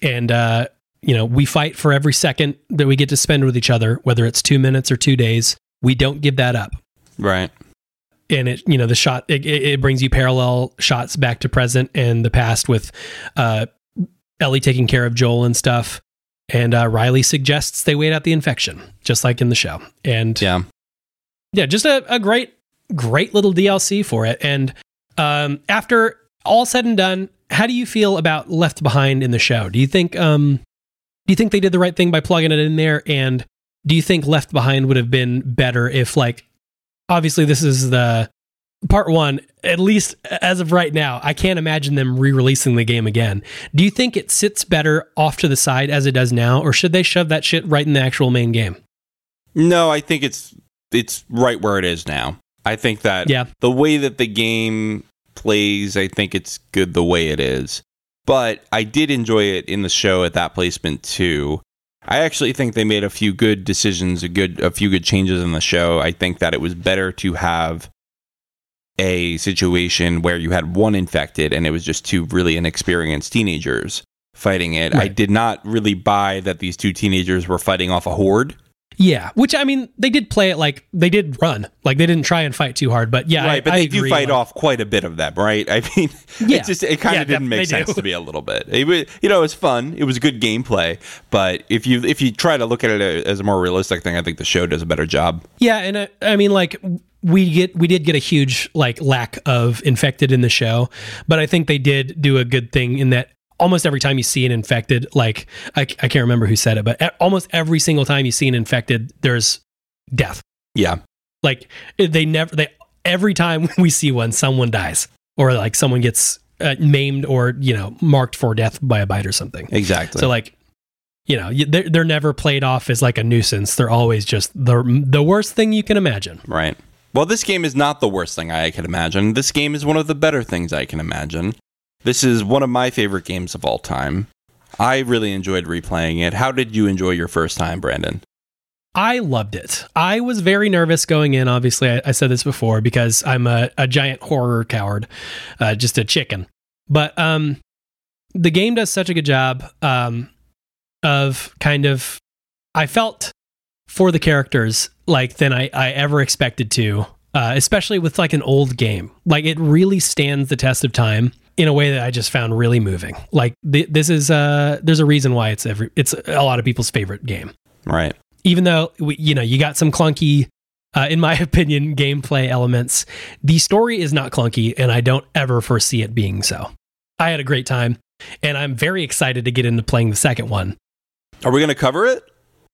and uh, you know, we fight for every second that we get to spend with each other, whether it's two minutes or two days. We don't give that up. Right. And it, you know, the shot, it, it brings you parallel shots back to present and the past with uh, Ellie taking care of Joel and stuff. And uh, Riley suggests they wait out the infection, just like in the show. And yeah, yeah, just a, a great, great little DLC for it. And um, after all said and done, how do you feel about Left Behind in the show? Do you think um, do you think they did the right thing by plugging it in there? And do you think Left Behind would have been better if, like, obviously this is the part one, at least as of right now, I can't imagine them re releasing the game again. Do you think it sits better off to the side as it does now, or should they shove that shit right in the actual main game? No, I think it's it's right where it is now. I think that yeah. the way that the game plays, I think it's good the way it is. But I did enjoy it in the show at that placement too. I actually think they made a few good decisions, a good a few good changes in the show. I think that it was better to have a situation where you had one infected and it was just two really inexperienced teenagers fighting it. Right. I did not really buy that these two teenagers were fighting off a horde. Yeah, which I mean, they did play it like they did run, like they didn't try and fight too hard, but yeah, right. I, but I they agree, do fight like, off quite a bit of them, right? [LAUGHS] I mean, Yeah. it just it kind Yeah, of didn't def- make sense do. to me a little bit. It was, you know, it was fun. It was good gameplay, but if you if you try to look at it as a more realistic thing, I think the show does a better job. Yeah, and uh, I mean, like we get we did get a huge like lack of infected in the show, but I think they did do a good thing in that almost every time you see an infected, like I, I can't remember who said it, but almost every single time you see an infected, there's death. Yeah, Like they never they every time [LAUGHS] we see one, someone dies or like someone gets uh, maimed or you know marked for death by a bite or something. exactly. So like, you know, they're they're never played off as like a nuisance. They're always just the the worst thing you can imagine. Right. Well, this game is not the worst thing I can imagine. This game is one of the better things I can imagine. This is one of my favorite games of all time. I really enjoyed replaying it. How did you enjoy your first time, Brandon? I loved it. I was very nervous going in. Obviously, I, I said this before because I'm a, a giant horror coward, uh, just a chicken. But um, the game does such a good job um, of kind of. I felt for the characters like than I, I ever expected to, uh, especially with like an old game. Like it really stands the test of time in a way that I just found really moving. Like th- this is uh, there's a reason why it's every it's a lot of people's favorite game Right. even though we, you know you got some clunky uh, in my [LAUGHS] opinion gameplay elements the story is not clunky and i don't ever foresee it being so i had a great time and i'm very excited to get into playing the second one Are we going to cover it?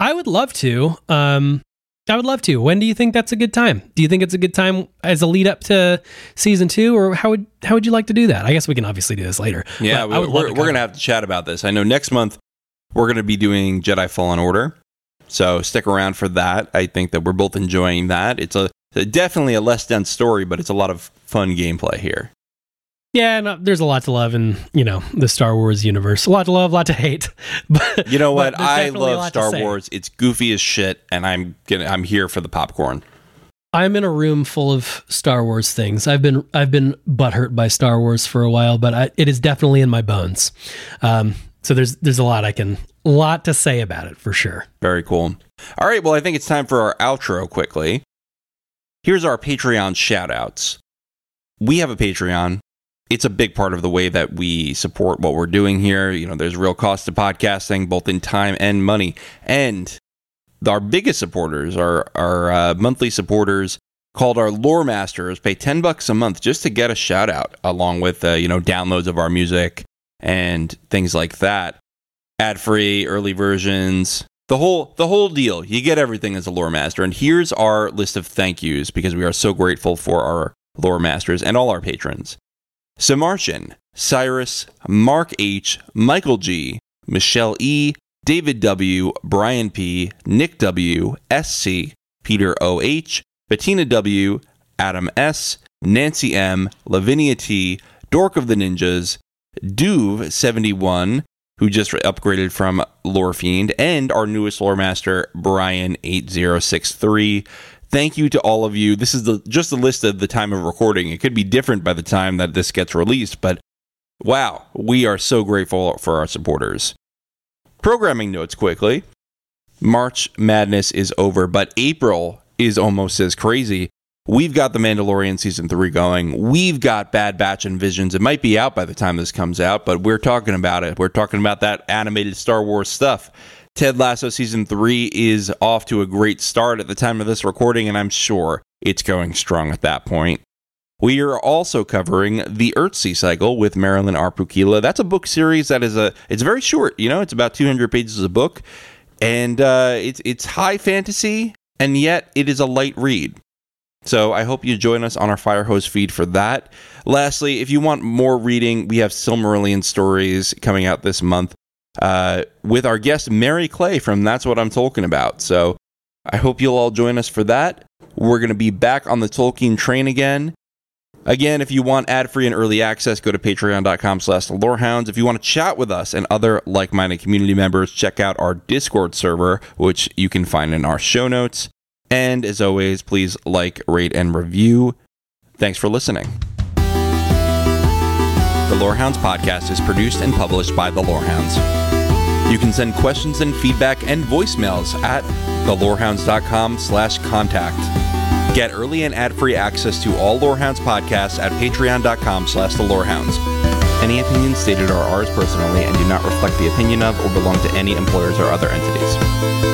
I would love to. Um, I would love to. When do you think that's a good time? Do you think it's a good time as a lead up to season two, or how would how would you like to do that? I guess we can obviously do this later. Yeah, we, are we're, we're going to have to chat about this. I know next month we're going to be doing Jedi Fallen Order. So stick around for that. I think that we're both enjoying that. It's a definitely a less dense story, but it's a lot of fun gameplay here. Yeah, no, there's a lot to love in you know the Star Wars universe. A lot to love, a lot to hate. [LAUGHS] But You know what? I love Star. Wars. It's goofy as shit, and I'm gonna I'm here for the popcorn. I'm in a room full of Star Wars things. I've been I've been butthurt by Star Wars for a while, but I, it is definitely in my bones. Um, so there's there's a lot I can lot to say about it for sure. Very cool. All right, well, I think it's time for our outro quickly. Here's our Patreon shout outs. We have a Patreon. It's a big part of the way that we support what we're doing here. You know, there's real cost to podcasting, both in time and money. And our biggest supporters, our, our uh, monthly supporters, called our lore masters, pay 10 bucks a month just to get a shout out, along with, uh, you know, downloads of our music and things like that ad free, early versions, the whole the whole deal. You get everything as a lore master. And here's our list of thank yous because we are so grateful for our lore masters and all our patrons. Samartian, Cyrus, Mark H, Michael G, Michelle E, David W, Brian P, Nick W, SC, Peter OH, Bettina W, Adam S, Nancy M, Lavinia T, Dork of the Ninjas, Duve71, who just upgraded from Lore Fiend, and our newest lore master, Brian8063. Thank you to all of you. This is the just a list of the time of recording. It could be different by the time that this gets released, but wow, we are so grateful for our supporters. Programming notes quickly. March Madness is over, but April is almost as crazy. We've got The Mandalorian season three going. We've got Bad Batch and Visions. It might be out by the time this comes out, but we're talking about it. We're talking about that animated Star Wars stuff. Ted Lasso season three is off to a great start at the time of this recording, and I'm sure it's going strong at that point. We are also covering the Earthsea cycle with Marilyn R. Pukkila. That's a book series that is a it's very short. You know, it's about 200 pages a book, and uh, it's it's high fantasy, and yet it is a light read. So I hope you join us on our Firehose feed for that. Lastly, if you want more reading, we have Silmarillion stories coming out this month uh, with our guest Mary Clay from That's What I'm Talking About. So I hope you'll all join us for that. We're going to be back on the Tolkien train again. Again, if you want ad-free and early access, go to patreon.com slash lorehounds. If you want to chat with us and other like-minded community members, check out our Discord server, which you can find in our show notes. And as always, please like, rate, and review. Thanks for listening. The Lorehounds podcast is produced and published by The Lorehounds. You can send questions and feedback and voicemails at thelorehounds.com slash contact. Get early and ad-free access to all Lorehounds podcasts at patreon.com slash the Lorehounds. Any opinions stated are ours personally and do not reflect the opinion of or belong to any employers or other entities.